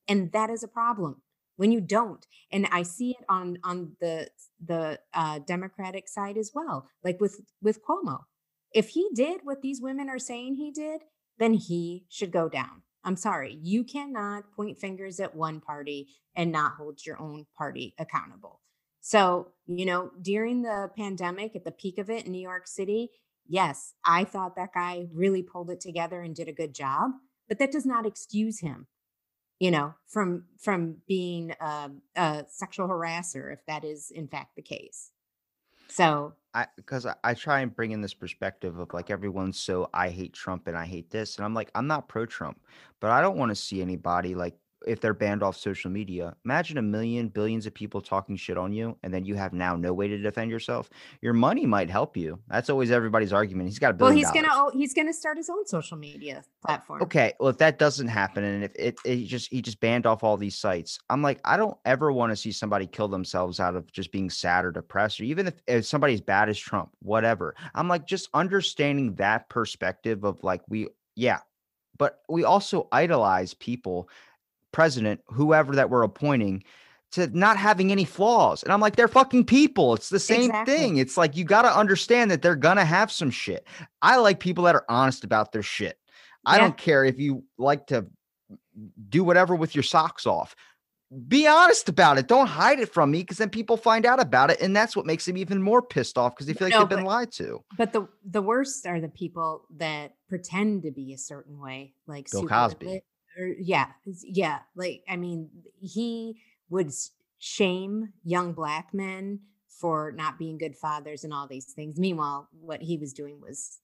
And that is a problem when you don't. And i see it on on the the uh, democratic side as well like with with cuomo. If he did what these women are saying he did then he should go down I'm sorry, you cannot point fingers at one party and not hold your own party accountable. So, you know, during the pandemic, at the peak of it in New York City, yes, I thought that guy really pulled it together and did a good job, but that does not excuse him, you know, from from being a, a sexual harasser if that is in fact the case. So Because I, I try and bring in this perspective of like everyone's so I hate Trump and I hate this. And I'm like, I'm not pro Trump, but I don't want to see anybody like if they're banned off social media. Imagine a million billions of people talking shit on you, and then you have now no way to defend yourself. Your money might help you. That's always everybody's argument. He's got a billion. Well, he's dollars. gonna he's gonna start his own social media platform. Okay, well if that doesn't happen, and if it, it just he just banned off all these sites, I'm like I don't ever want to see somebody kill themselves out of just being sad or depressed, or even if, if somebody's bad as Trump, whatever. I'm like just understanding that perspective of like we yeah but we also idolize people president, whoever that we're appointing, to not having any flaws. And I'm like, they're fucking people. It's the same exactly. thing. It's like you got to understand that they're gonna have some shit. I like people that are honest about their shit. I don't care if you like to do whatever with your socks off. Be honest about it. Don't hide it from me because then people find out about it. And that's what makes them even more pissed off because they feel like no, they've been lied to. But the the worst are the people that pretend to be a certain way, like Bill Cosby. Lit, or yeah, yeah. Like I mean, he would shame young black men for not being good fathers and all these things. Meanwhile, what he was doing was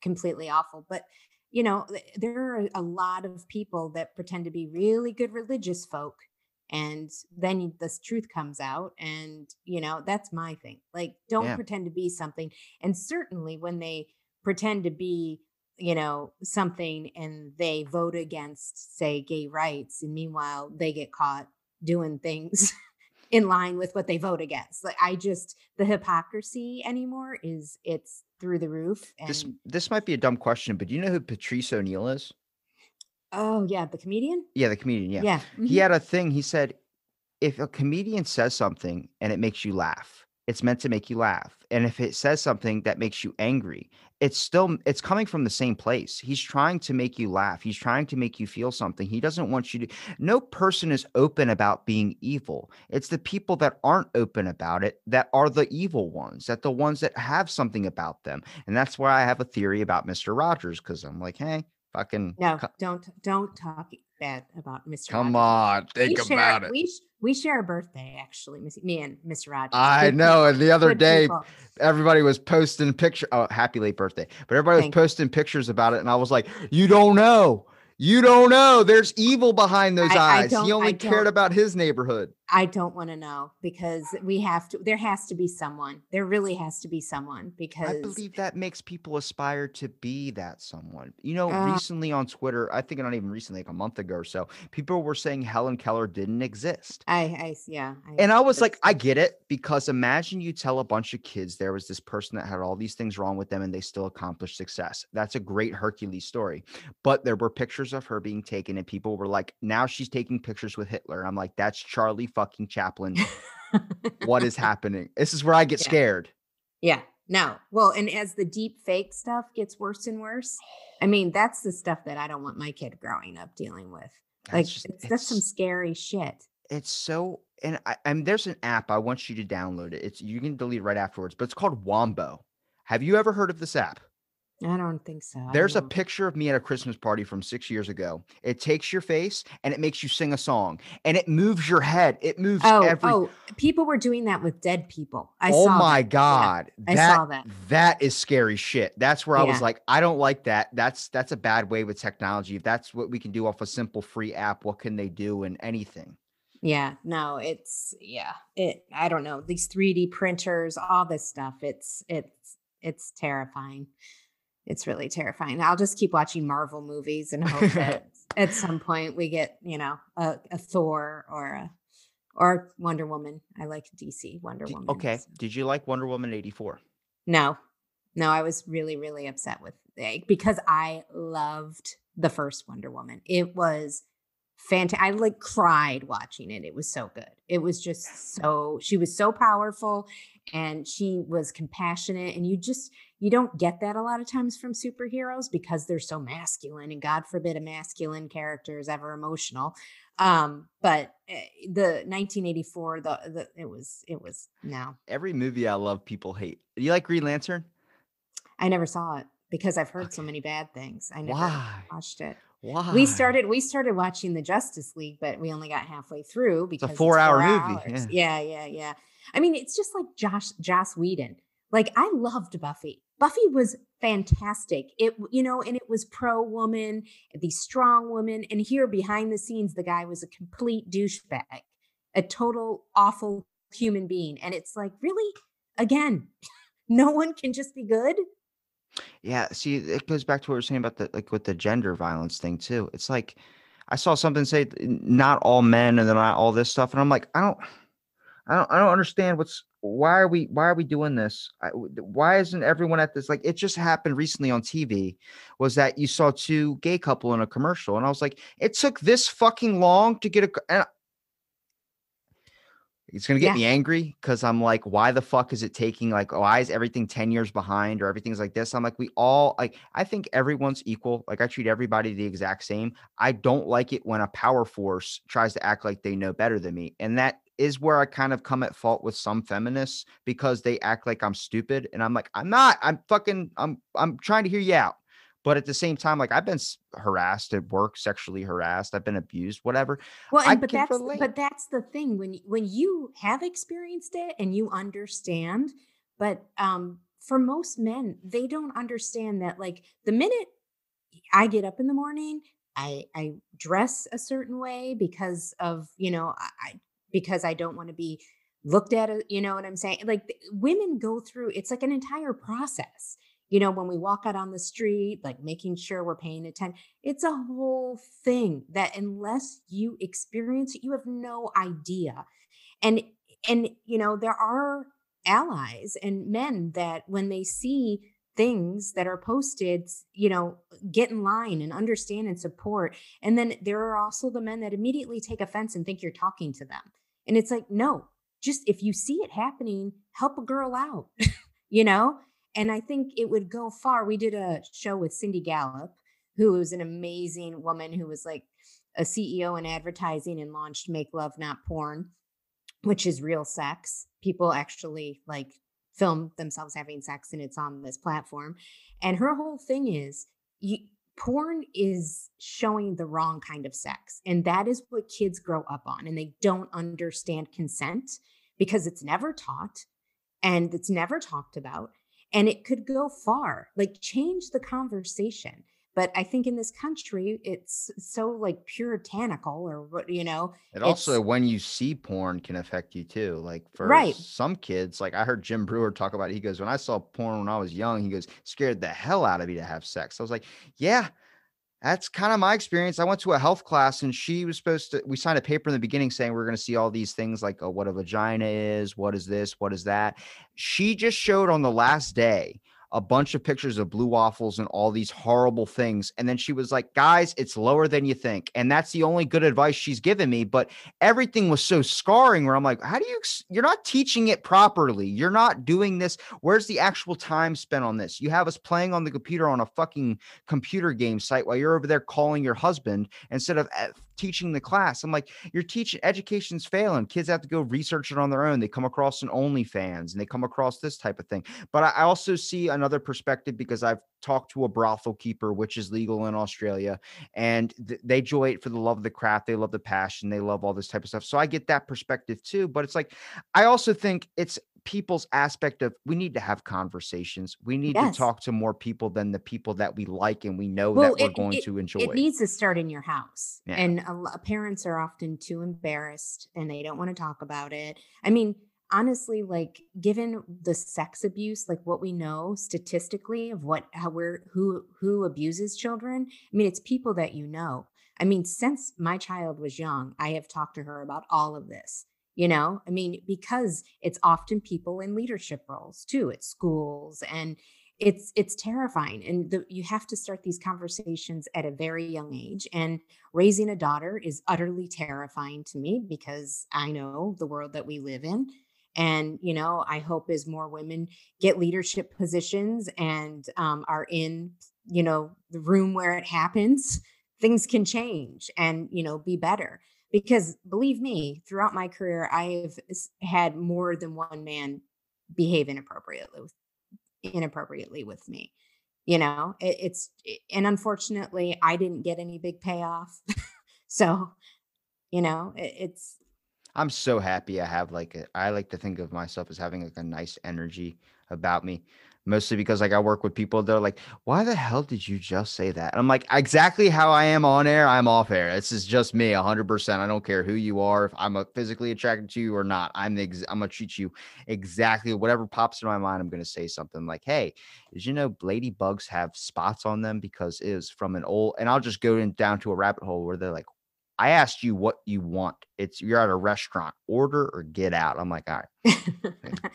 completely awful. But you know, there are a lot of people that pretend to be really good religious folk and then this truth comes out and you know that's my thing like don't Yeah. pretend to be something and certainly when they pretend to be you know something and they vote against say gay rights and meanwhile they get caught doing things in line with what they vote against like i just the hypocrisy anymore is it's through the roof and This this might be a dumb question, but do you know who Patrice O'Neal is? oh yeah the comedian Yeah, the comedian. Yeah. yeah He mhm. had a thing. He said, if a comedian says something and it makes you laugh, it's meant to make you laugh. And if it says something that makes you angry, it's still it's coming from the same place. He's trying to make you laugh. He's trying to make you feel something. He doesn't want you to no person is open about being evil. It's the people that aren't open about it that are the evil ones, that the ones that have something about them. And that's why I have a theory about Mr. Rogers, because I'm like, hey, fucking no don't don't talk bad about mr come Rogers. on, think we share, about it. We sh- we share a birthday actually, me and Mr. Rogers. I Good know. And the other good day, people. everybody was posting picture. Oh, happy late birthday! But everybody was Thank you. posting pictures about it, and I was like, "You don't know. You don't know. There's evil behind those I- I eyes. don't- he only I cared about his neighborhood." I don't want to know because we have to. There has to be someone. There really has to be someone because I believe that makes people aspire to be that someone. You know, Uh, recently on Twitter, I think not even recently, like a month ago or so, people were saying Helen Keller didn't exist. I, I yeah. And I was like, I get it because imagine you tell a bunch of kids there was this person that had all these things wrong with them and they still accomplished success. That's a great Hercules story. But there were pictures of her being taken, and people were like, now she's taking pictures with Hitler. I'm like, that's Charlie fucking Chaplin. what is happening? This is where I get Yeah. scared. Yeah, no. Well, and as the deep fake stuff gets worse and worse, I mean, that's the stuff that I don't want my kid growing up dealing with. Like, That's just- it's, that's some scary shit. it's so and I, I mean there's an app i want you to download it it's you can delete it right afterwards but it's called wombo have you ever heard of this app I don't think so. I there's a picture of me at a christmas party from six years ago it takes your face and it makes you sing a song and it moves your head it moves Oh, every oh, people were doing that with dead people. I oh saw my that. God I that, saw that. that is scary shit that's where i was Yeah. like i don't like that that's that's a bad way with technology if that's what we can do off a simple free app what can they do in anything Yeah, no, it's yeah. It I don't know. These 3D printers, all this stuff, it's it's it's terrifying. It's really terrifying. I'll just keep watching Marvel movies and hope that at some point we get, you know, a, a Thor or a or Wonder Woman. I like DC Wonder Woman. okay so- did you like wonder woman 84 No. No, I was really, really upset with it because I loved the first Wonder Woman. It was fantastic. I like cried watching it. It was so good. It was just so she was so powerful and she was compassionate. And you just you don't get that a lot of times from superheroes because they're so masculine and God forbid a masculine character is ever emotional. Um, but eh, the 1984, the, the it was it was no. every movie I love, people hate. Do you like Green Lantern? I never saw it because I've heard so many bad things. I never Why? watched it. Why? We started we started watching the Justice League, but we only got halfway through because it's four-hour four movie, hours. Yeah, yeah, yeah. I mean, it's just like Josh Joss Whedon. Like I loved Buffy. Buffy was fantastic. It you know, and it was pro woman, the strong woman, and here behind the scenes, the guy was a complete douchebag, a total awful human being. And it's like, really, again, no one can just be good. Yeah, see, it goes back to what we are saying about the like with the gender violence thing too. It's like I saw something say not all men and then not all this stuff, and I'm like, I don't, I don't, I don't understand what's why are we why are we doing this? Why isn't everyone at this? Like, it just happened recently on TV. Was that you saw two gay couple in a commercial, and I was like, it took this fucking long to get a. And it's gonna get Yeah. me angry because I'm like, why the fuck is it taking like, why is everything 10 years behind or everything's like this? I'm like, we all like, I think everyone's equal. Like, I treat everybody the exact same. I don't like it when a power force tries to act like they know better than me. And that is where I kind of come at fault with some feminists because they act like I'm stupid. And I'm like, I'm not. I'm fucking, I'm, I'm trying to hear you out. But at the same time, like I've been harassed at work, sexually harassed. I've been abused, whatever. Well, and, but that's relate. but that's the thing when when you have experienced it and you understand. But um, for most men, they don't understand that like the minute I get up in the morning, I I dress a certain way because of, you know, I, because I don't want to be looked at, uh, you know what I'm saying? Like women go through it's like an entire process. You know, when we walk out on the street, like making sure we're paying attention, it's a whole thing that unless you experience it, you have no idea. And and you know, there are allies and men that when they see things that are posted, you know, get in line and understand and support. And then there are also the men that immediately take offense and think you're talking to them. And it's like, no, just if you see it happening, help a girl out, you know? And I think it would go far. We did a show with Cindy Gallop, who is an amazing woman who was like a CEO in advertising and launched Make Love Not Porn, which is real sex. People actually like film themselves having sex and it's on this platform. And her whole thing is you, porn is showing the wrong kind of sex. And that is what kids grow up on. And they don't understand consent because it's never taught and it's never talked about. And it could go far, like change the conversation but i think in this country it's so like puritanical or what you know it also when you see porn can affect you too like for right. some kids like i heard jim Breuer talk about it he goes when i saw porn when i was young he goes scared the hell out of me to have sex i was like yeah that's kind of my experience. I went to a health class and she was supposed to, we signed a paper in the beginning saying we are going to see all these things like oh, what a vagina is, what is this, what is that. She just showed on the last day a bunch of pictures of blue waffles and all these horrible things. And then she was like, guys, it's lower than you think. And that's the only good advice she's given me. But everything was so scarring where I'm like, how do you, you're not teaching it properly. You're not doing this. Where's the actual time spent on this? You have us playing on the computer on a fucking computer game site while you're over there calling your husband instead of eh, teaching the class. I'm like, you're teaching education's failing. Kids have to go research it on their own. They come across an OnlyFans and they come across this type of thing. But I also see another perspective because I've talked to a brothel keeper, which is legal in Australia, and th- they enjoy it for the love of the craft. They love the passion. They love all this type of stuff. So I get that perspective too. But it's like, I also think it's people's aspect of we need to have conversations. We need yes. to talk to more people than the people that we like and we know well, that we're going it, to enjoy. It needs to start in your house. Yeah. And a, parents are often too embarrassed and they don't want to talk about it. I mean, honestly, like given the sex abuse, like what we know statistically of what how we're who who abuses children, I mean, it's people that you know. I mean, since my child was young, I have talked to her about all of this you know? I mean because it's often people in leadership roles too at schools and it's it's terrifying and the, you have to start these conversations at a very young age and raising a daughter is utterly terrifying to me because i know the world that we live in and you know i hope as more women get leadership positions and um, are in you know the room where it happens things can change and you know be better because believe me, throughout my career, I've had more than one man behave inappropriately with, inappropriately with me. You know, it, it's and unfortunately, I didn't get any big payoff. so, you know, it, it's. I'm so happy I have like a, I like to think of myself as having like a nice energy about me mostly because like I work with people they're like, why the hell did you just say that? And I'm like, exactly how I am on air, I'm off air. This is just me 100%. I don't care who you are, if I'm physically attracted to you or not. I'm the ex- I'm going to treat you exactly whatever pops in my mind. I'm going to say something like, hey, did you know ladybugs have spots on them because it is from an old, and I'll just go in down to a rabbit hole where they're like, I asked you what you want. It's you're at a restaurant, order or get out. I'm like, all right.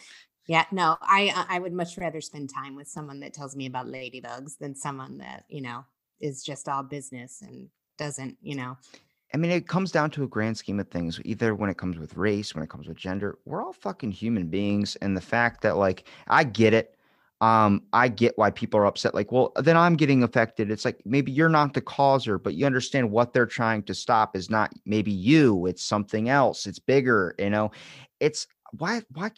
Yeah, no, I uh, I would much rather spend time with someone that tells me about ladybugs than someone that, you know, is just all business and doesn't, you know. I mean, it comes down to a grand scheme of things, either when it comes with race, when it comes with gender, we're all fucking human beings. And the fact that, like, I get it. Um, I get why people are upset. Like, well, then I'm getting affected. It's like maybe you're not the causer, but you understand what they're trying to stop is not maybe you, it's something else, it's bigger, you know. It's why why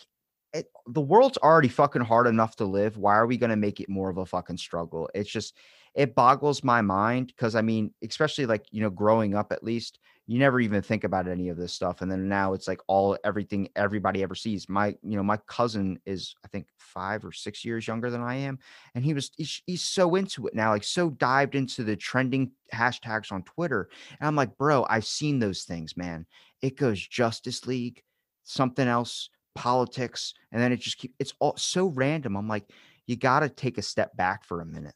it, the world's already fucking hard enough to live. Why are we going to make it more of a fucking struggle? It's just, it boggles my mind because I mean, especially like, you know, growing up at least, you never even think about any of this stuff and then now it's like all everything everybody ever sees my you know my cousin is i think five or six years younger than i am and he was he's, he's so into it now like so dived into the trending hashtags on twitter and i'm like bro i've seen those things man it goes justice league something else politics and then it just keep it's all so random i'm like you got to take a step back for a minute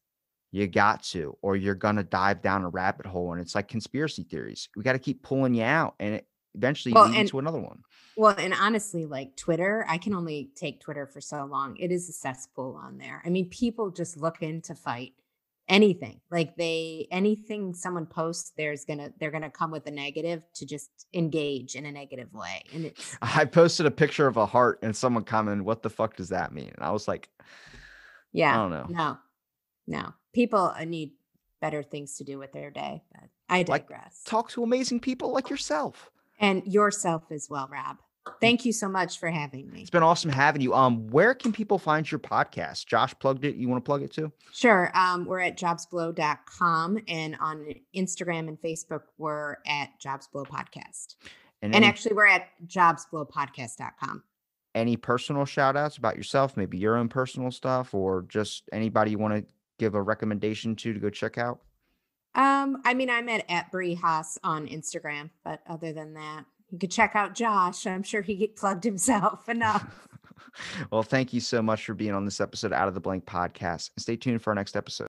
you got to, or you're to dive down a rabbit hole. And it's like conspiracy theories. We got to keep pulling you out and it eventually Well, lead and to another one. well, and honestly, like Twitter, I can only take Twitter for so long. It is a cesspool on there. I mean, people just look in to fight anything. Like they anything someone posts, there's gonna they're gonna come with a negative to just engage in a negative way. And it's I posted a picture of a heart and someone commented, What the fuck does that mean? And I was like, yeah. I don't know. No, no. People uh, need better things to do with their day. But I Like, digress. Talk to amazing people like yourself. and yourself as well, Rob. Thank you so much for having me. It's been awesome having you. Um, where can people find your podcast? Josh plugged it. You want to plug it too? Sure. Um, we're at jobsblow.com and on Instagram and Facebook, we're at Jobsblow Podcast. And any, actually, we're at jobsblowpodcast.com. any personal shout outs about yourself, maybe your own personal stuff, or just anybody you want to give a recommendation to to go check out? Um, I mean, I'm at, at Brie Haas on Instagram, but other than that, you could check out Josh. I'm sure he plugged himself enough. well, thank you so much for being on this episode of Out of the Blank podcast. And stay tuned for our next episode.